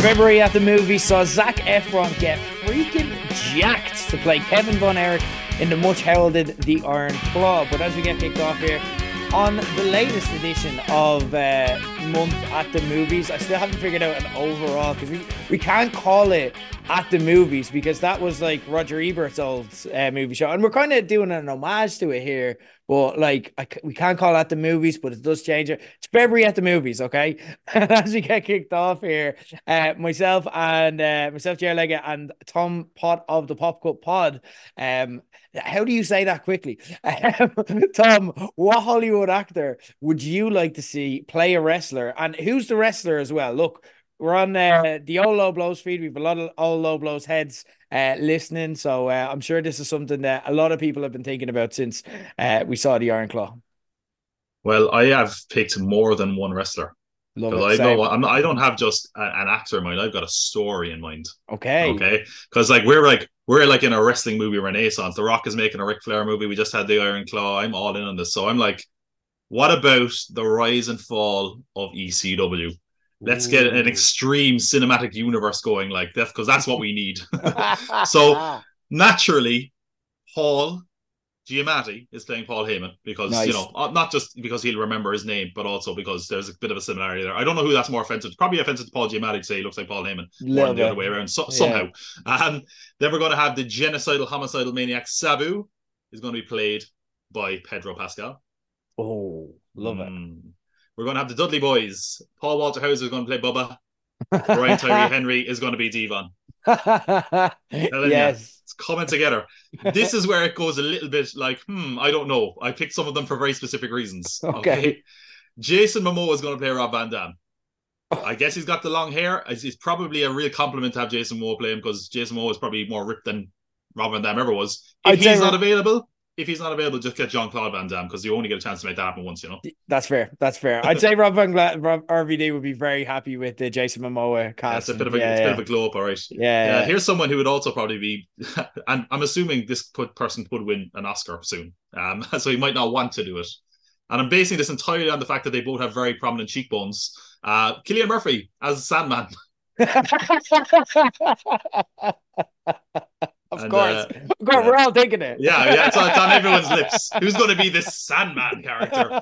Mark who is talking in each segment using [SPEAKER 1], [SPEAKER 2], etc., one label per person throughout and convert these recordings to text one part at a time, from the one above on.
[SPEAKER 1] February at the movie saw Zac Efron get freaking jacked to play Kevin Von Erich in the much heralded The Iron Claw. But as we get kicked off here, on the latest edition of uh, Month at the Movies, I still haven't figured out an overall because we, we can't call it at the movies because that was like Roger Ebert's old uh, movie show, and we're kind of doing an homage to it here. But like, I, we can't call that the movies, but it does change it. It's February at the movies, okay? As we get kicked off here, uh, myself and uh, myself, Jerry Leggett, and Tom Pot of the Pop Cult Pod. Um, how do you say that quickly? Um, Tom, what Hollywood actor would you like to see play a wrestler? And who's the wrestler as well? Look, we're on uh, the old low blows feed. We've a lot of old low blows heads uh, listening, so uh, I'm sure this is something that a lot of people have been thinking about since uh, we saw the Iron Claw.
[SPEAKER 2] Well, I have picked more than one wrestler.
[SPEAKER 1] Love
[SPEAKER 2] I know I'm I don't have just a, an actor in mind. I've got a story in mind.
[SPEAKER 1] Okay.
[SPEAKER 2] Okay. Because like we're like we're like in a wrestling movie renaissance. The Rock is making a Ric Flair movie. We just had the Iron Claw. I'm all in on this. So I'm like, what about the rise and fall of ECW? Let's get an extreme cinematic universe going like that because that's what we need. so naturally, Paul Giamatti is playing Paul Heyman because nice. you know uh, not just because he'll remember his name, but also because there's a bit of a similarity there. I don't know who that's more offensive. Probably offensive to Paul Giamatti to say he looks like Paul Heyman, or the other way around. So, yeah. Somehow, um, then we're going to have the genocidal, homicidal maniac Sabu is going to be played by Pedro Pascal.
[SPEAKER 1] Oh, love mm. it. Hmm.
[SPEAKER 2] We're going to have the Dudley Boyz. Paul Walter Hauser is going to play Bubba. Brian Tyree Henry is going to be Devon.
[SPEAKER 1] yes.
[SPEAKER 2] You, it's coming together. This is where it goes a little bit like, hmm, I don't know. I picked some of them for very specific reasons.
[SPEAKER 1] Okay. okay?
[SPEAKER 2] Jason Momoa is going to play Rob Van Dam. I guess he's got the long hair. It's probably a real compliment to have Jason Momoa play him because Jason Momoa is probably more ripped than Rob Van Dam ever was. If I'd he's not available, if he's not available, just get Jean Claude Van Damme because you only get a chance to make that happen once, you know.
[SPEAKER 1] That's fair. That's fair. I'd say Rob Van Gla- Rob RVD would be very happy with the Jason Momoa cast.
[SPEAKER 2] Yeah, it's a bit of a, yeah, yeah. bit of a glow up, all right.
[SPEAKER 1] Yeah, yeah,
[SPEAKER 2] Here's someone who would also probably be, and I'm assuming this person would win an Oscar soon, um, so he might not want to do it. And I'm basing this entirely on the fact that they both have very prominent cheekbones. Uh, Cillian Murphy as Sandman.
[SPEAKER 1] Of and, course. Uh, of course, we're all thinking it.
[SPEAKER 2] Yeah, yeah, it's, it's on everyone's lips. Who's going to be this Sandman character?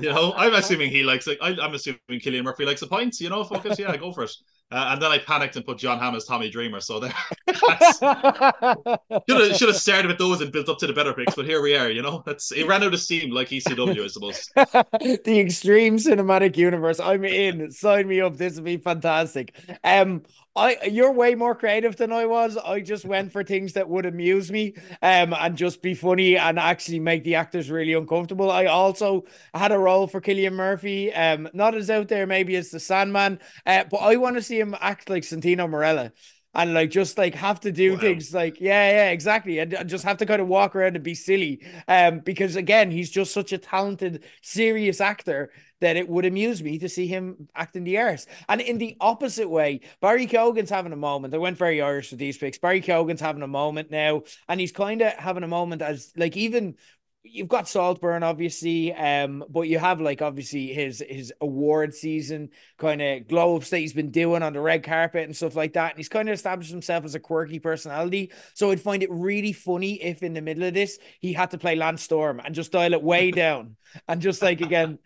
[SPEAKER 2] You know, I'm assuming he likes it. I, am assuming Cillian Murphy likes the points. You know, focus. Yeah, go for it. Uh, and then I panicked and put Jon Hamm as Tommy Dreamer. So there, should have should have started with those and built up to the better picks. But here we are. You know, that's it ran out of steam like ECW, I suppose.
[SPEAKER 1] the extreme cinematic universe. I'm in. Sign me up. This would be fantastic. Um, I you're way more creative than I was. I just went for things that would amuse me, um, and just be funny and actually make the actors really uncomfortable. I also had a role for Cillian Murphy, um, not as out there maybe as the Sandman, uh, but I want to see him act like Santino Marella and like just like have to do wow. things like yeah yeah exactly and, and, just have to kind of walk around and be silly um because again he's just such a talented serious actor that it would amuse me to see him acting the arse. And in the opposite way Barry Keoghan's having a moment. I went very Irish with these picks. Barry Keoghan's having a moment now and he's kind of having a moment as like even you've got Saltburn, obviously, um, but you have like obviously his his award season kind of glow ups that he's been doing on the red carpet and stuff like that. And he's kind of established himself as a quirky personality. So I'd find it really funny if in the middle of this he had to play Lance Storm and just dial it way down and just like again,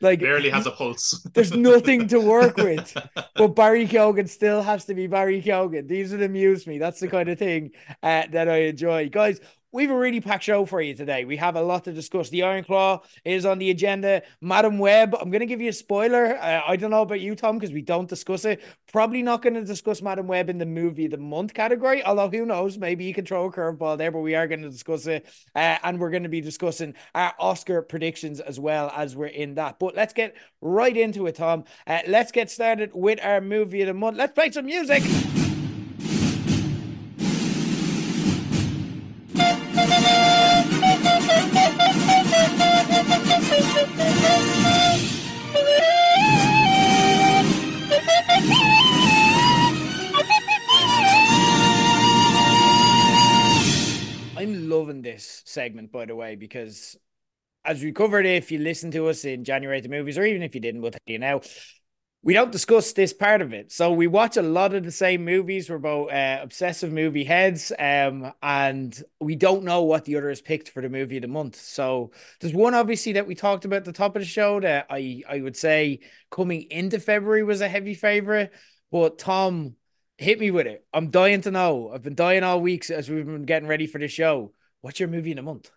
[SPEAKER 1] like
[SPEAKER 2] barely has a pulse.
[SPEAKER 1] there's nothing to work with, but Barry Keoghan still has to be Barry Keoghan. These would amuse me. That's the kind of thing uh, that I enjoy, guys we have a really packed show for you today. We have a lot to discuss. The Iron Claw is on the agenda. Madame Web, I'm going to give you a spoiler. Uh, I don't know about you, Tom, because we don't discuss it. Probably not going to discuss Madame Web in the movie of the month category, although who knows, maybe you can throw a curveball there, but we are going to discuss it. Uh, and we're going to be discussing our Oscar predictions as well as we're in that. But let's get right into it, Tom. Uh, let's get started with our movie of the month. Let's play some music. Loving this segment, by the way, because as we covered, if you listen to us in January the movies, or even if you didn't, we'll tell you now. we don't discuss this part of it. So we watch a lot of the same movies. We're both uh, obsessive movie heads, um, and we don't know what the other has picked for the movie of the month. So there's one obviously that we talked about at the top of the show that I I would say coming into February was a heavy favorite. But Tom, hit me with it. I'm dying to know. I've been dying all weeks as we've been getting ready for the show. What's your movie in a month?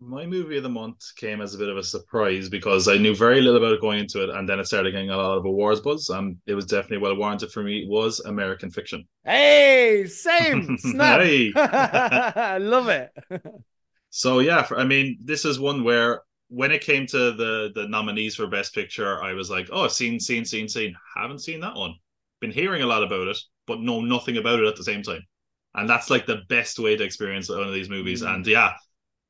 [SPEAKER 2] My movie of the month came as a bit of a surprise because I knew very little about it going into it, and then it started getting a lot of awards buzz. And it was definitely well warranted for me. Was American Fiction.
[SPEAKER 1] Hey, same snap. I love it.
[SPEAKER 2] so yeah, for, I mean, this is one where when it came to the the nominees for Best Picture, I was like, oh, seen, seen, seen, seen. Haven't seen that one. Been hearing a lot about it, but know nothing about it at the same time. And that's like the best way to experience one of these movies. Mm. And yeah,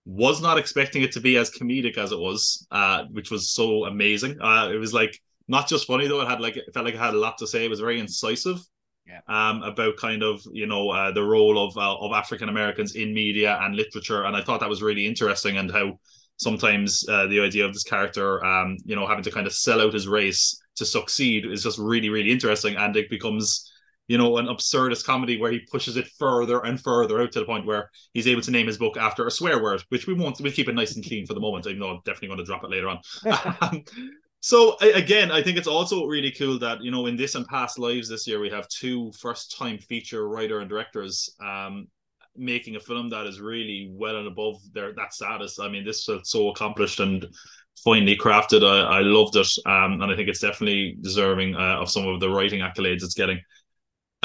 [SPEAKER 2] was not expecting it to be as comedic as it was, uh, which was so amazing. Uh, it was like not just funny though; it had like it felt like it had a lot to say. It was very incisive.
[SPEAKER 1] Yeah.
[SPEAKER 2] Um, about kind of you know uh, the role of uh, of African Americans in media and literature, and I thought that was really interesting, and how sometimes uh, the idea of this character, um, you know, having to kind of sell out his race to succeed is just really really interesting, and it becomes you know, an absurdist comedy where he pushes it further and further out to the point where he's able to name his book after a swear word, which we won't, we'll keep it nice and clean for the moment, even though I'm definitely going to drop it later on. um, so again, I think it's also really cool that, you know, in this and past lives this year, we have two first time feature writer and directors um, making a film that is really well and above their that status. I mean, this felt so accomplished and finely crafted. I, I loved it. Um, and I think it's definitely deserving uh, of some of the writing accolades it's getting.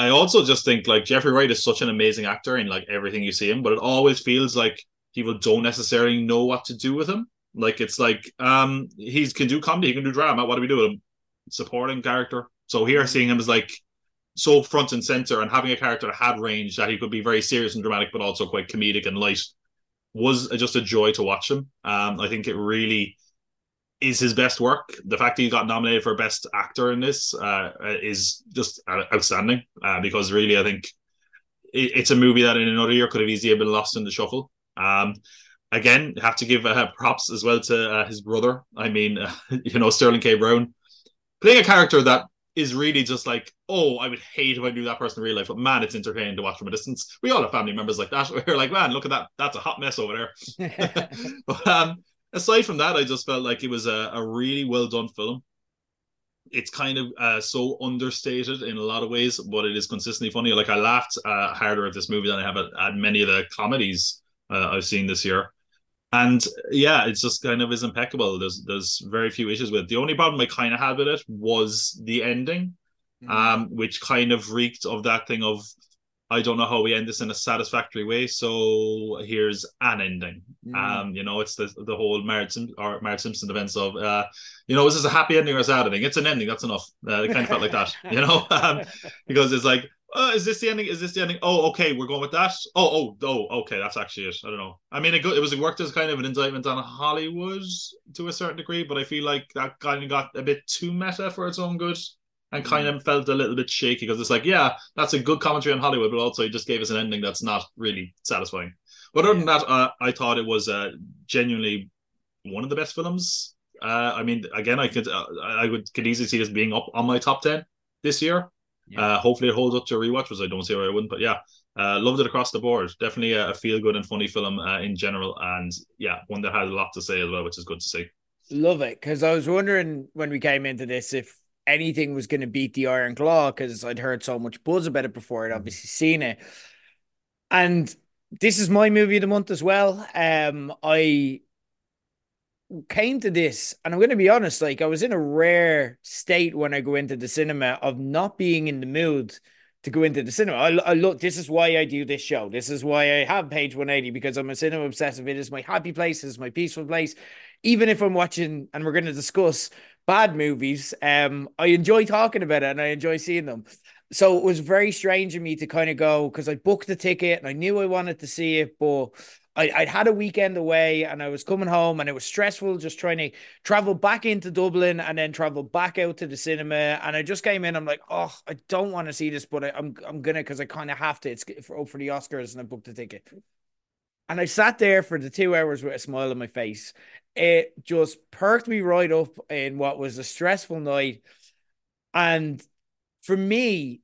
[SPEAKER 2] I also just think like Jeffrey Wright is such an amazing actor in like everything you see him, but it always feels like people don't necessarily know what to do with him. Like it's like um he can do comedy, he can do drama. What do we do with him? Supporting character. So here seeing him as like so front and center and having a character that had range that he could be very serious and dramatic, but also quite comedic and light was just a joy to watch him. Um, I think it really is his best work. The fact that he got nominated for best actor in this uh, is just outstanding uh, because really, I think it, it's a movie that in another year could have easily been lost in the shuffle. Um, again, have to give uh, props as well to uh, his brother. I mean, you know, Sterling K. Brown playing a character that is really just like, oh, I would hate if I knew that person in real life, but man, it's entertaining to watch from a distance. We all have family members like that. We're like, man, look at that. That's a hot mess over there. but, um, aside from that, I just felt like it was a, a really well done film. It's kind of uh, so understated in a lot of ways, but it is consistently funny. Like I laughed uh, harder at this movie than I have at, at many of the comedies uh, I've seen this year. And yeah, it's just kind of is impeccable. There's there's very few issues with it. The only problem I kind of had with it was the ending, mm-hmm. um, which kind of reeked of that thing of I don't know how we end this in a satisfactory way. So here's an ending. Mm. Um, you know, it's the the whole Marge Sim- or Marge Simpson events of, uh, you know, is this a happy ending or a sad ending? It's an ending. That's enough. Uh, it kind of felt like that, you know, um, because it's like, oh, is this the ending? Is this the ending? Oh, okay, we're going with that. Oh, oh, oh, okay, that's actually it. I don't know. I mean, it, it was it worked as kind of an indictment on Hollywood to a certain degree, but I feel like that kind of got a bit too meta for its own good and kind of felt a little bit shaky because it's like, yeah, that's a good commentary on Hollywood, but also he just gave us an ending that's not really satisfying. But other than that, uh, I thought it was uh, genuinely one of the best films. Uh, I mean, again, I could uh, I would could easily see this being up on my top ten this year. Yeah. Uh, hopefully, it holds up to a rewatch, which I don't see why it wouldn't. But yeah, uh, loved it across the board. Definitely a, a feel good and funny film in general, and yeah, one that has a lot to say as well, which is good to see.
[SPEAKER 1] Love it because I was wondering when we came into this if anything was going to beat the Iron Claw because I'd heard so much buzz about it before I'd mm-hmm. obviously seen it. And this is my movie of the month as well. Um, I came to this, and I'm going to be honest, like I was in a rare state when I go into the cinema of not being in the mood to go into the cinema. I, I look, this is why I do this show. This is why I have page 180 because I'm a cinema obsessive. It is my happy place, it is my peaceful place. Even if I'm watching, and we're going to discuss bad movies, um, I enjoy talking about it and I enjoy seeing them. So it was very strange of me to kind of go because I booked the ticket and I knew I wanted to see it, but I, I'd had a weekend away and I was coming home and it was stressful just trying to travel back into Dublin and then travel back out to the cinema. And I just came in, I'm like, oh, I don't want to see this, but I, am I'm, I'm gonna because I kind of have to. It's for, for the Oscars and I booked the ticket. And I sat there for the two hours with a smile on my face it just perked me right up in what was a stressful night. And for me,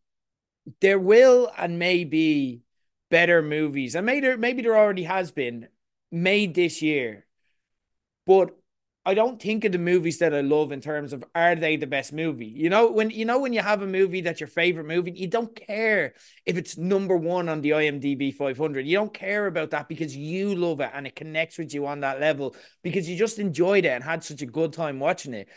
[SPEAKER 1] there will and may be better movies, and maybe there, maybe there already has been made this year. But I don't think of the movies that I love in terms of are they the best movie? You know, when you know when you have a movie that's your favorite movie, you don't care if it's number one on the IMDb 500. You don't care about that because you love it and it connects with you on that level because you just enjoyed it and had such a good time watching it.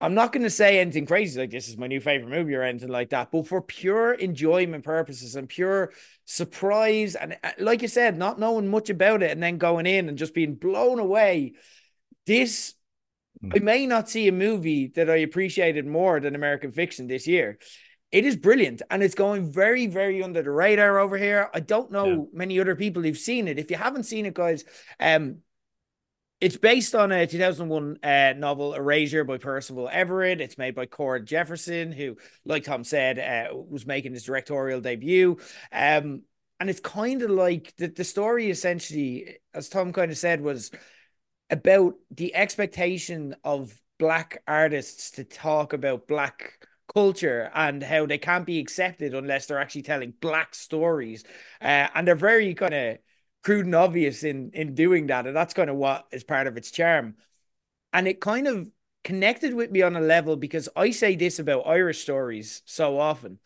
[SPEAKER 1] I'm not going to say anything crazy like this is my new favorite movie or anything like that, but for pure enjoyment purposes and pure surprise and uh, like you said, not knowing much about it and then going in and just being blown away this. I may not see a movie that I appreciated more than American Fiction this year. It is brilliant and it's going very, very under the radar over here. I don't know yeah. many other people who've seen it. If you haven't seen it, guys, um, it's based on a 2001 uh, novel Erasure by Percival Everett. It's made by Cord Jefferson, who, like Tom said, uh, was making his directorial debut. Um, and it's kind of like the, the story essentially, as Tom kind of said, was about the expectation of black artists to talk about black culture and how they can't be accepted unless they're actually telling black stories. Uh, and they're very kind of crude and obvious in in doing that and that's kind of what is part of its charm. And it kind of connected with me on a level because i say this about irish stories so often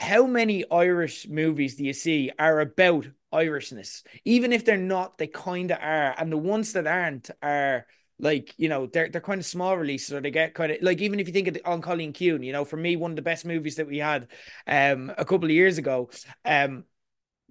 [SPEAKER 1] how many irish movies do you see are about Irishness. Even if they're not, they kind of are. And the ones that aren't are like, you know, they're they're kind of small releases or they get kind of like even if you think of the, An Cailín Ciúin, you know, for me, one of the best movies that we had um a couple of years ago. Um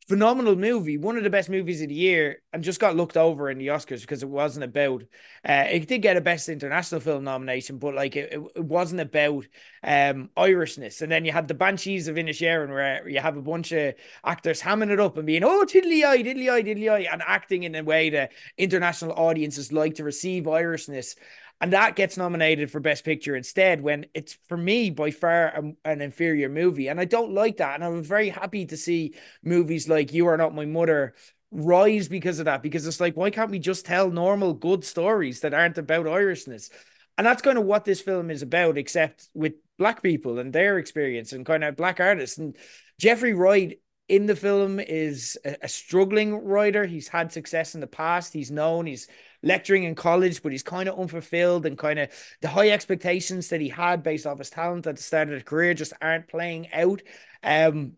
[SPEAKER 1] phenomenal movie, one of the best movies of the year, and just got looked over in the Oscars because it wasn't about. Uh, it did get a Best International Film nomination, but like it, it wasn't about um Irishness. And then you had the Banshees of Inisherin, where you have a bunch of actors hamming it up and being oh tiddly eye, diddly eye, diddly eye, and acting in a way that international audiences like to receive Irishness and that gets nominated for best picture instead when it's for me by far a, an inferior movie. And i don't like that. And i'm very happy to see movies like you are not my mother rise because of that because it's like why can't we just tell normal good stories that aren't about irishness? And that's kind of what this film is about except with black people and their experience and kind of black artists. And jeffrey wright in the film is a, a struggling writer. He's had success in the past. He's known. He's lecturing in college, but he's kind of unfulfilled and kind of the high expectations that he had based off his talent at the start of his career just aren't playing out. Um,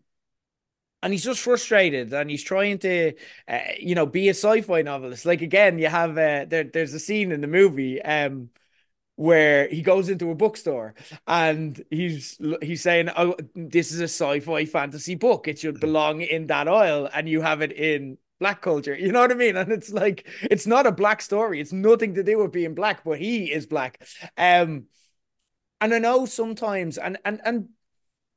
[SPEAKER 1] and he's just frustrated and he's trying to uh, you know be a sci-fi novelist. Like again you have uh, there, there's a scene in the movie um where he goes into a bookstore and he's he's saying oh this is a sci-fi fantasy book. It should belong in that aisle. And you have it in black culture. You know what I mean? And it's like it's not a black story. It's nothing to do with being black, but he is black. Um, and I know sometimes, and and and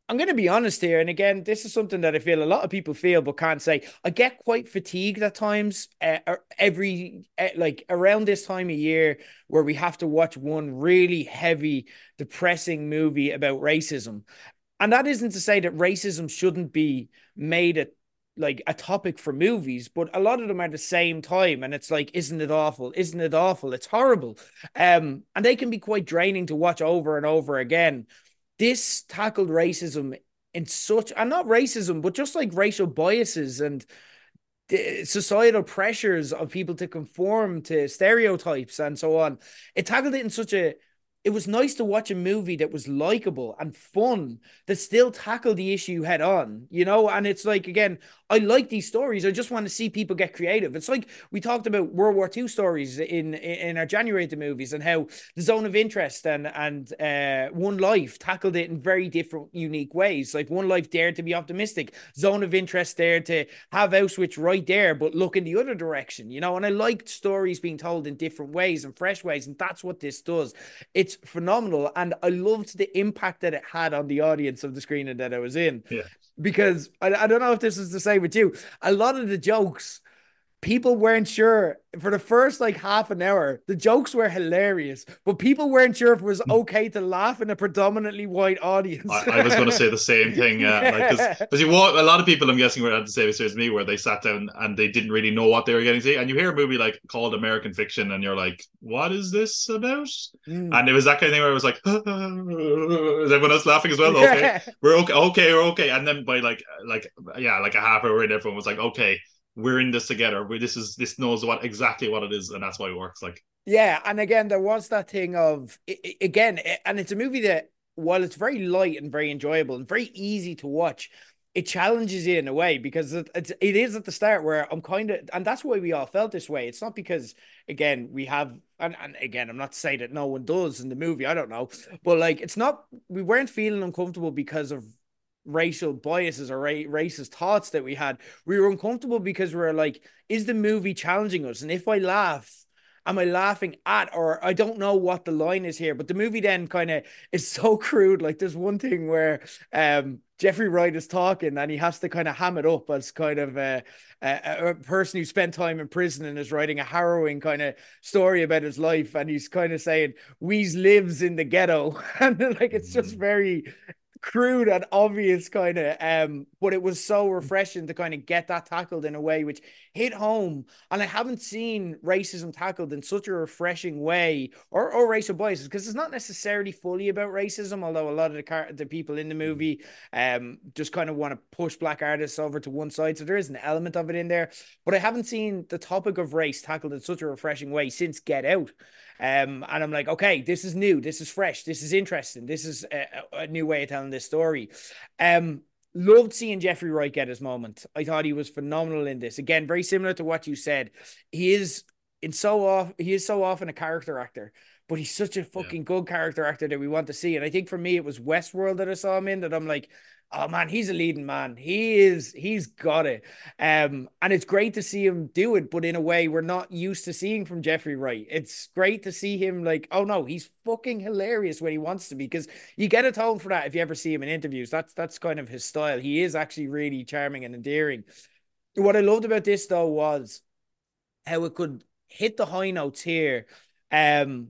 [SPEAKER 1] I'm going to be honest here, and again, this is something that I feel a lot of people feel but can't say. I get quite fatigued at times. Uh, every uh, like around this time of year, where we have to watch one really heavy, depressing movie about racism, and that isn't to say that racism shouldn't be made a like a topic for movies, but a lot of them are the same time, and it's like, isn't it awful? Isn't it awful? It's horrible. Um, and they can be quite draining to watch over and over again. This tackled racism in such, and not racism, but just like racial biases and societal pressures of people to conform to stereotypes and so on. It tackled it in such a it was nice to watch a movie that was likable and fun that still tackled the issue head on, you know? And it's like, again, I like these stories. I just want to see people get creative. It's like we talked about World War II stories in in our January the movies and how the zone of interest and and uh, One Life tackled it in very different, unique ways. Like One Life dared to be optimistic, Zone of Interest dared to have Auschwitz right there, but look in the other direction, you know? And I liked stories being told in different ways and fresh ways, and that's what this does. It's phenomenal. And I loved the impact that it had on the audience of the screening that I was in.
[SPEAKER 2] Yeah.
[SPEAKER 1] Because I, I don't know if this is the same with you. A lot of the jokes people weren't sure for the first like half an hour. The jokes were hilarious, but people weren't sure if it was hmm. okay to laugh in a predominantly white audience.
[SPEAKER 2] I, I was going to say the same thing. Uh, yeah. Because like, you walk, a lot of people, I'm guessing, were at the same experience as me, where they sat down and they didn't really know what they were getting to see. And you hear a movie like called American Fiction, and you're like, "What is this about?" Mm. And it was that kind of thing where I was like, "Is everyone else laughing as well?" Okay, we're okay, okay, we're okay. And then by like, like, yeah, like a half hour in, everyone was like, "Okay." We're in this together. We this is this knows what exactly what it is, and that's why it works. Like
[SPEAKER 1] yeah, and again, there was that thing of again, and it's a movie that while it's very light and very enjoyable and very easy to watch, it challenges you in a way because it, it's it is at the start where I'm kind of and that's why we all felt this way. It's not because again we have and, and again I'm not saying that no one does in the movie. I don't know, but like it's not we weren't feeling uncomfortable because of racial biases or ra- racist thoughts that we had. We were uncomfortable because we were like, is the movie challenging us? And if I laugh, am I laughing at or I don't know what the line is here. But the movie then kind of is so crude. Like there's one thing where um Jeffrey Wright is talking and he has to kind of ham it up as kind of a, a, a, person who spent time in prison and is writing a harrowing kind of story about his life. And he's kind of saying, Weeze lives in the ghetto. and like, it's just mm. very, crude and obvious kind of um but it was so refreshing to kind of get that tackled in a way which hit home. And i haven't seen racism tackled in such a refreshing way or or racial biases because it's not necessarily fully about racism although a lot of the car- the people in the movie um just kind of want to push black artists over to one side. So there is an element of it in there but i haven't seen the topic of race tackled in such a refreshing way since get out um, and I'm like, okay, this is new, this is fresh, this is interesting, this is a, a new way of telling this story. Um, loved seeing Jeffrey Wright get his moment. I thought he was phenomenal in this. Again, very similar to what you said. He is in so off. He is so often a character actor, but he's such a fucking yeah. good character actor that we want to see. And I think for me, it was Westworld that I saw him in that I'm like, oh man, he's a leading man. He is, he's got it. Um, and it's great to see him do it, but in a way we're not used to seeing from Jeffrey Wright. It's great to see him like, oh no, he's fucking hilarious when he wants to be, because you get a tone for that if you ever see him in interviews. That's that's kind of his style. He is actually really charming and endearing. What I loved about this though was how it could hit the high notes here, um,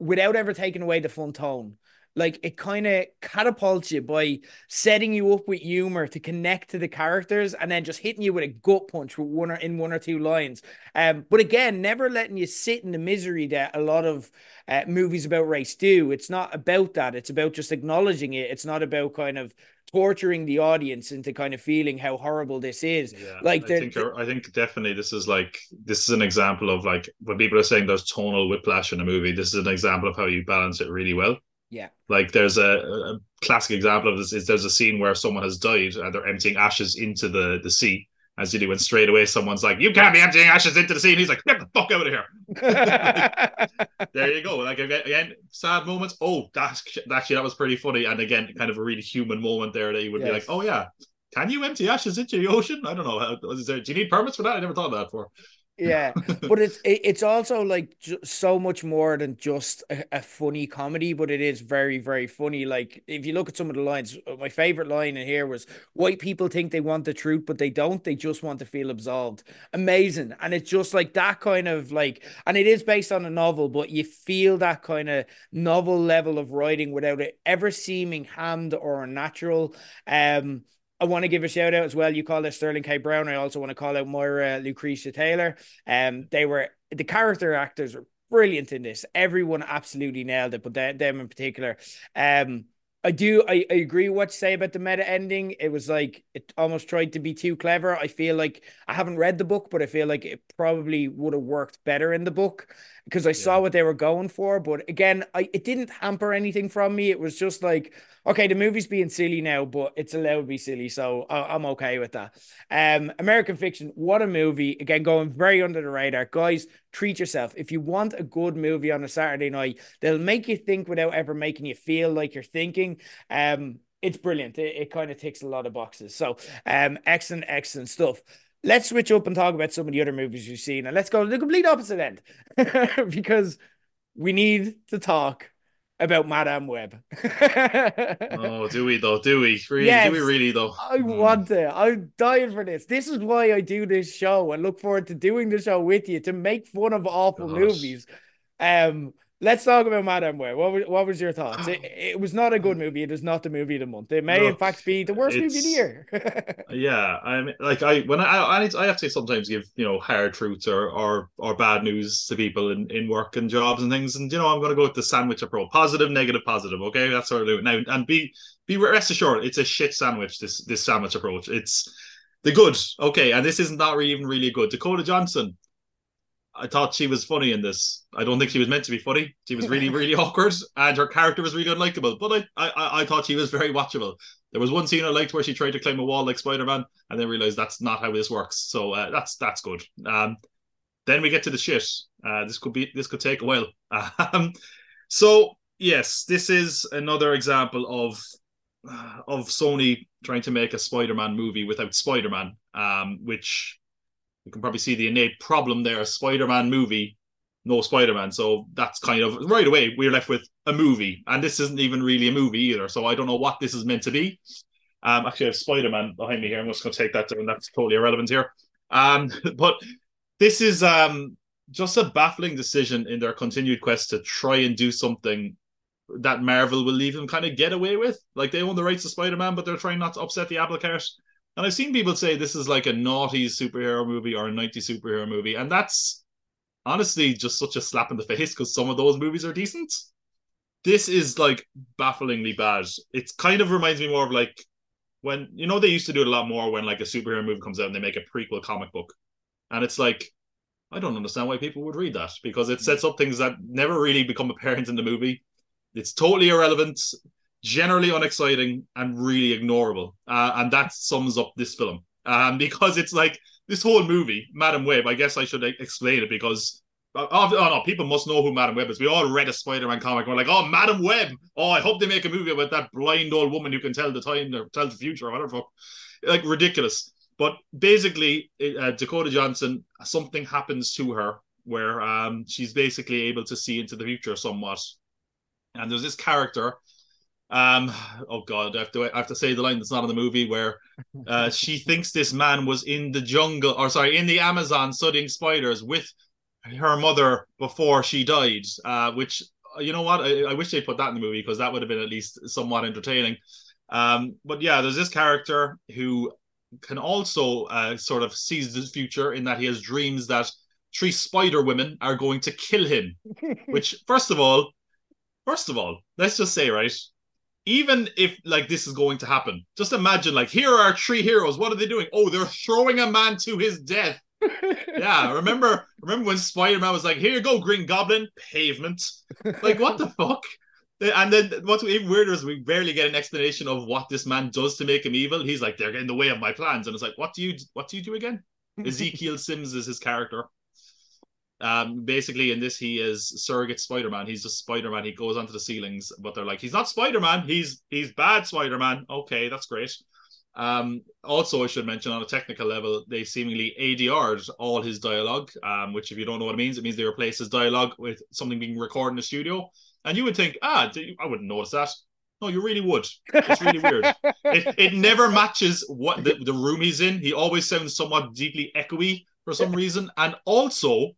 [SPEAKER 1] without ever taking away the fun tone like it kind of catapults you by setting you up with humor to connect to the characters and then just hitting you with a gut punch with one or in one or two lines. Um, but again, never letting you sit in the misery that a lot of uh, movies about race do. It's not about that. It's about just acknowledging it. It's not about kind of torturing the audience into kind of feeling how horrible this is. Yeah, like
[SPEAKER 2] I think I think definitely this is like this is an example of like when people are saying there's tonal whiplash in a movie. This is an example of how you balance it really well.
[SPEAKER 1] Yeah.
[SPEAKER 2] Like there's a, a, classic example of this is there's a scene where someone has died and they're emptying ashes into the the sea. As you do, and straight away someone's like, "You can't be emptying ashes into the sea," and he's like, "Get the fuck out of here!" like, there you go. Like again, sad moments. Oh, that's actually that was pretty funny, and again, kind of a really human moment there that you would yes. be like, "Oh yeah, can you empty ashes into the ocean? I don't know. How, there, do you need permits for that? I never thought of that before
[SPEAKER 1] yeah. But it's it's also like so much more than just a, a, funny comedy but it is very very funny. Like if you look at some of the lines uh, my favorite line in here was white people think they want the truth but they don't. They just want to feel absolved. Amazing. And it's just like that kind of like and it is based on a novel but you feel that kind of novel level of writing without it ever seeming hammed or unnatural. Um I want to give a shout out as well. You call it Sterling K. Brown. I also want to call out Myra Lucretia Taylor. Um, they were the character actors were brilliant in this. Everyone absolutely nailed it, but they, them in particular. Um, I do. I, I agree what you say about the meta ending. It was like it almost tried to be too clever. I feel like I haven't read the book, but I feel like it probably would have worked better in the book because I yeah. saw what they were going for. But again, I it didn't hamper anything from me. It was just like okay, the movie's being silly now, but it's allowed to be silly, so I- am okay with that. Um, American Fiction, what a movie! Again, going very under the radar, guys. Treat yourself. If you want a good movie on a Saturday night, they'll make you think without ever making you feel like you're thinking. Um, it's brilliant. It, it kind of ticks a lot of boxes. So, um, excellent, excellent stuff let's switch up and talk about some of the other movies you've seen and let's go to the complete opposite end because we need to talk about Madame Web.
[SPEAKER 2] oh, do we though? Do we really?
[SPEAKER 1] Yes,
[SPEAKER 2] do we really though?
[SPEAKER 1] I mm. want to. I'm dying for this. This is why I do this show and look forward to doing the show with you to make fun of awful Gosh. movies. Um, Let's talk about Madame Web. What was, what was your thoughts? It, it, was not a good movie. It is not the movie of the month. It may, in fact, be the worst movie of the year.
[SPEAKER 2] yeah, I mean, like I when I I, I have to sometimes give you know hard truths or or or bad news to people in, in work and jobs and things, and you know I'm going to go with the sandwich approach: positive, negative, positive. Okay, that's what I do now. And be be rest assured, it's a shit sandwich. This this sandwich approach. It's the good. Okay, and this isn't not even really good. Dakota Johnson I thought she was funny in this. I don't think she was meant to be funny. She was really, really awkward, and her character was really unlikable. But I, I, I thought she was very watchable. There was one scene I liked where she tried to climb a wall like Spider Man, and then realized that's not how this works. So uh, that's that's good. Um, then we get to the shit. Uh, this could be this could take a while. Um, so yes, this is another example of of Sony trying to make a Spider Man movie without Spider Man, um, which you can probably see the innate problem there. Spider-Man movie, no Spider-Man. So that's kind of right away we're left with a movie, and this isn't even really a movie either. So I don't know what this is meant to be. Um, actually, I have Spider-Man behind me here. I'm just going to take that down. That's totally irrelevant here. Um, but this is um just a baffling decision in their continued quest to try and do something that Marvel will leave them kind of get away with. Like they own the rights to Spider-Man, but they're trying not to upset the apple cart. And I've seen people say this is like a naughty superhero movie or a 90s superhero movie. And that's honestly just such a slap in the face because some of those movies are decent. This is like bafflingly bad. It kind of reminds me more of like when you know they used to do it a lot more when like a superhero movie comes out and they make a prequel comic book. And it's like I don't understand why people would read that because it mm. sets up things that never really become apparent in the movie. It's totally irrelevant generally unexciting and really ignorable. Uh, and that sums up this film. Um, because it's like this whole movie, Madame Web, I guess I should explain it because uh, oh, no, people must know who Madame Web is. We all read a Spider-Man comic. And We're like, oh, Madame Web. Oh, I hope they make a movie about that blind old woman who can tell the time or tell the future or whatever. Like ridiculous. But basically, uh, Dakota Johnson, something happens to her where um, she's basically able to see into the future somewhat. And there's this character um, oh god, I have to I have to say the line that's not in the movie where uh, she thinks this man was in the jungle or sorry in the Amazon studying spiders with her mother before she died. Uh, which you know what I, I wish they put that in the movie because that would have been at least somewhat entertaining. Um, but yeah, there's this character who can also uh, sort of sees the future in that he has dreams that three spider women are going to kill him. which first of all, first of all, let's just say right even if like this is going to happen, just imagine like here are three heroes. What are they doing? Oh, they're throwing a man to his death. yeah, remember remember when Spider-Man was like, "Here you go, Green Goblin, pavement." Like, what the fuck? And then what's even weirder is we barely get an explanation of what this man does to make him evil. He's like, "They're in the way of my plans," and it's like, "What do you what do you do again?" Ezekiel Sims is his character. Um, basically, in this, he is surrogate Spider Man. He's just Spider Man. He goes onto the ceilings, but they're like, he's not Spider Man. He's he's bad Spider Man. Okay, that's great. Um, also, I should mention on a technical level, they seemingly ADR'd all his dialogue, um, which, if you don't know what it means, it means they replace his dialogue with something being recorded in the studio. And you would think, ah, I wouldn't notice that. No, you really would. It's really weird. It, it never matches what the, the room he's in. He always sounds somewhat deeply echoey for some reason. And also,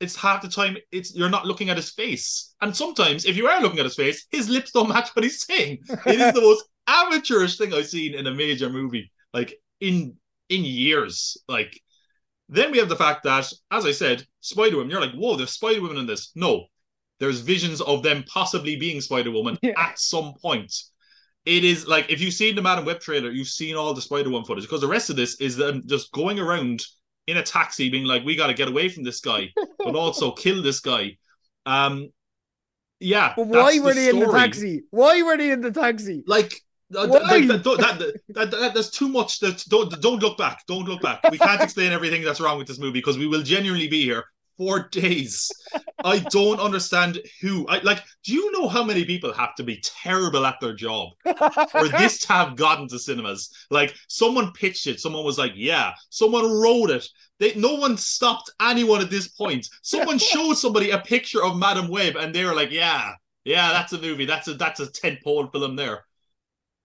[SPEAKER 2] it's half the time it's you're not looking at his face. And sometimes if you are looking at his face, his lips don't match what he's saying. It is the most amateurish thing I've seen in a major movie, like in in years. Like then we have the fact that, as I said, Spider Woman, you're like, whoa, there's Spider Woman in this. No, there's visions of them possibly being Spider Woman yeah. at some point. It is like if you've seen the Madame Web trailer, you've seen all the Spider Woman footage because the rest of this is them just going around in a taxi being like, we got to get away from this guy, but also kill this guy. Um, yeah.
[SPEAKER 1] But why were the they story. in the taxi? Why were they in the taxi?
[SPEAKER 2] Like, uh, that, that, that, there's too much. That don't don't look back. Don't look back. We can't explain everything that's wrong with this movie because we will genuinely be here for days. I don't understand who. I like. Do you know how many people have to be terrible at their job for this to have gotten to cinemas? Like someone pitched it. Someone was like, "Yeah." Someone wrote it. They, no one stopped anyone at this point. Someone showed somebody a picture of Madame Web, and they were like, "Yeah, Yeah, that's a movie. That's a that's a tentpole film there.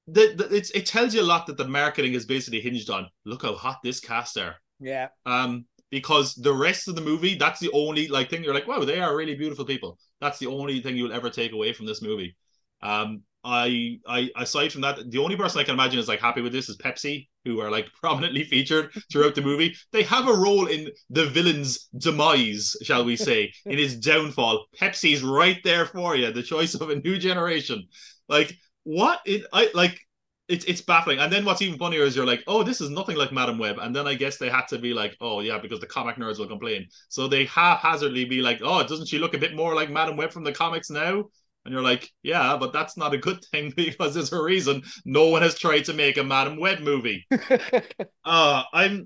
[SPEAKER 2] The, the, it's, it tells you a lot that the marketing is basically hinged on look how hot this cast are.
[SPEAKER 1] Yeah.
[SPEAKER 2] Um, because the rest of the movie, that's the only like thing you're like, wow, they are really beautiful people. That's the only thing you'll ever take away from this movie. Um, I, I, aside from that, the only person I can imagine is like happy with this is Pepsi, who are like prominently featured throughout the movie. They have a role in the villain's demise, shall we say, in his downfall. Pepsi's right there for you, the choice of a new generation. Like what? It, I like it's it's baffling. And then what's even funnier is you're like, oh, this is nothing like Madame Web. And then I guess they had to be like, oh yeah, because the comic nerds will complain. So they haphazardly be like, oh, doesn't she look a bit more like Madame Web from the comics now? And you're like, yeah, but that's not a good thing because there's a reason no one has tried to make a Madame Web movie. uh I'm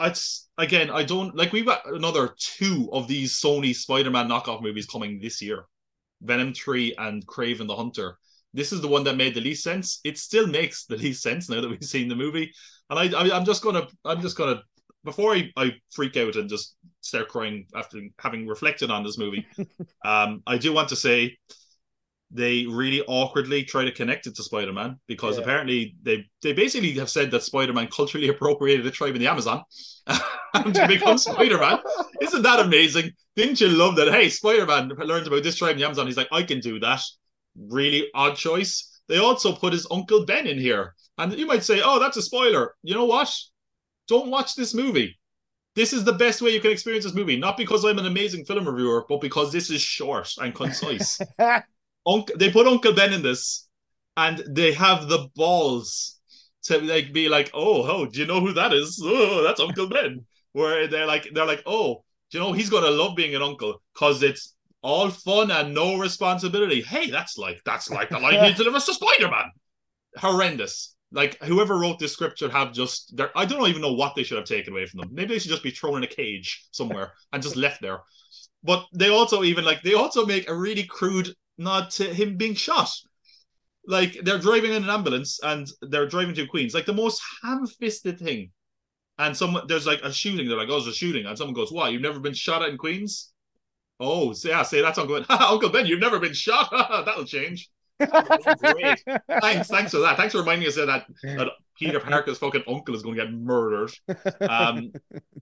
[SPEAKER 2] it's again, I don't like we've got another two of these Sony Spider-Man knockoff movies coming this year. Venom 3 and Kraven the Hunter this is the one that made the least sense. It still makes the least sense now that we've seen the movie. And I, I am just gonna I'm just gonna before I, I freak out and just start crying after having reflected on this movie, um, I do want to say they really awkwardly try to connect it to Spider-Man because yeah. apparently they they basically have said that Spider-Man culturally appropriated a tribe in the Amazon to become Spider-Man. Isn't that amazing? Didn't you love that? Hey, Spider-Man learns about this tribe in the Amazon. He's like, I can do that really odd choice. They also put his Uncle Ben in here. And you might say, oh, that's a spoiler. You know what? Don't watch this movie. This is the best way you can experience this movie. Not because I'm an amazing film reviewer, but because this is short and concise. They put Uncle Ben in this, and they have the balls to like be like, oh, oh, do you know who that is? Oh, that's Uncle Ben. Where they're like, they're like, oh, do you know he's gonna love being an uncle because it's all fun and no responsibility. Hey, that's like that's like the line you deliver to Spider-Man. Horrendous. Like whoever wrote this script should have just I don't even know what they should have taken away from them. Maybe they should just be thrown in a cage somewhere and just left there. But they also even like they also make a really crude nod to him being shot. Like they're driving in an ambulance and they're driving to Queens, like the most ham-fisted thing. And someone there's like a shooting. They're like, "Oh, there's a shooting," and someone goes, "Why? You've never been shot at in Queens?" Oh, yeah, say that's Uncle Ben. Uncle Ben, you've never been shot. That'll change. Great. thanks, thanks for that. Thanks for reminding us that, that Peter Parker's fucking uncle is going to get murdered. Um,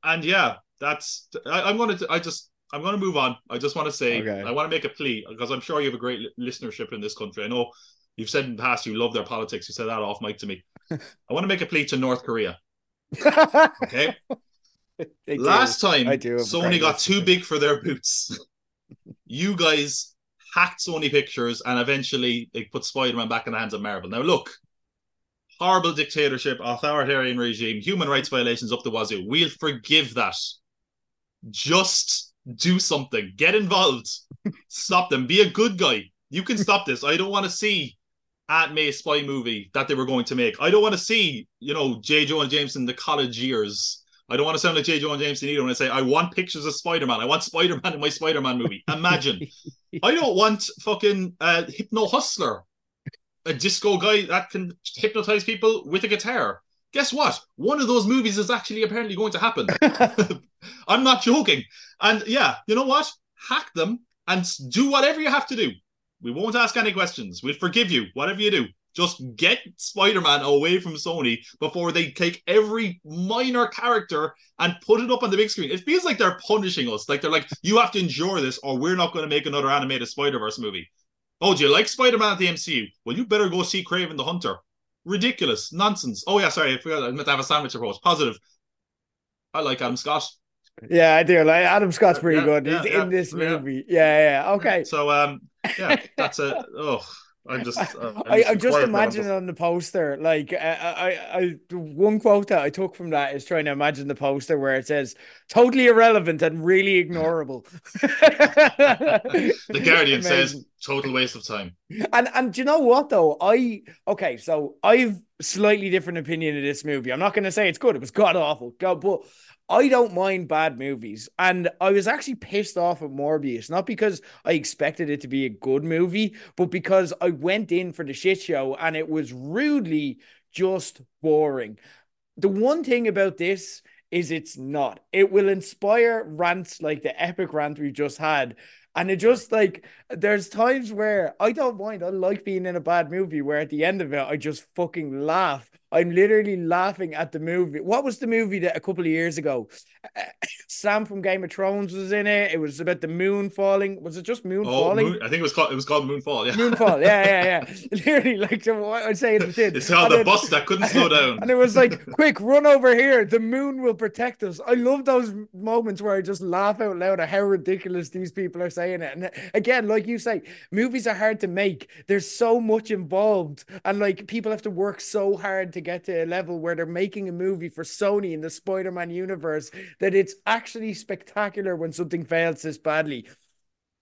[SPEAKER 2] and yeah, that's. I, am going to. I just. I'm going to move on. I just want to say. Okay. I want to make a plea because I'm sure you have a great listenership in this country. I know you've said in the past you love their politics. You said that off mic to me. I want to make a plea to North Korea. Okay. Last time Sony got too big for their boots. you guys hacked Sony Pictures and eventually they put Spider-Man back in the hands of Marvel. Now look, horrible dictatorship, authoritarian regime, human rights violations up the wazoo. We'll forgive that. Just do something. Get involved. stop them. Be a good guy. You can stop this. I don't want to see Aunt May spy movie that they were going to make. I don't want to see, you know, J. Jonah Jameson the college years I don't want to sound like J. Jonah Jameson either when I say I want pictures of Spider Man. I want Spider Man in my Spider Man movie. Imagine. I don't want fucking uh, Hypno Hustler, a disco guy that can hypnotize people with a guitar. Guess what? One of those movies is actually apparently going to happen. I'm not joking. And yeah, you know what? Hack them and do whatever you have to do. We won't ask any questions. We'll forgive you, whatever you do. Just get Spider Man away from Sony before they take every minor character and put it up on the big screen. It feels like they're punishing us. Like they're like, you have to endure this or we're not going to make another animated Spider Verse movie. Oh, do you like Spider Man at the MCU? Well, you better go see Kraven the Hunter. Ridiculous. Nonsense. Oh, yeah, sorry. I forgot. I meant to have a sandwich approach. Positive. I like Adam Scott.
[SPEAKER 1] Yeah, I do. Like Adam Scott's pretty yeah, good. He's yeah, in this movie. Yeah, yeah. Okay.
[SPEAKER 2] So um yeah, that's a oh I'm just. Uh, I'm
[SPEAKER 1] I, am just imagining on the poster, like I, I, I, one quote that I took from that is trying to imagine the poster where it says "totally irrelevant and really ignorable."
[SPEAKER 2] the Guardian says "total waste of time."
[SPEAKER 1] And and do you know what though? I okay, so I've slightly different opinion of this movie. I'm not going to say it's good. It was god awful, God, but I don't mind bad movies. And I was actually pissed off at Morbius, not because I expected it to be a good movie, but because I went in for the shit show and it was rudely just boring. The one thing about this is it's not. It will inspire rants like the epic rant we just had And it just like there's times where I don't mind. I like being in a bad movie where at the end of it I just fucking laugh. I'm literally laughing at the movie. What was the movie that a couple of years ago? Sam from Game of Thrones was in it. It was about the moon falling. Was it just moon oh, falling?
[SPEAKER 2] Moon, I think it was called it was called Moonfall. Yeah,
[SPEAKER 1] Moonfall. Yeah, yeah, yeah. literally, like what I say it did.
[SPEAKER 2] It's called the bus that couldn't slow down.
[SPEAKER 1] And it was like, quick, run over here. The moon will protect us. I love those moments where I just laugh out loud at how ridiculous these people are saying it. And again, like you say, movies are hard to make. There's so much involved, and like people have to work so hard to get to a level where they're making a movie for Sony in the Spider-Man universe that it's actually spectacular when something fails this badly.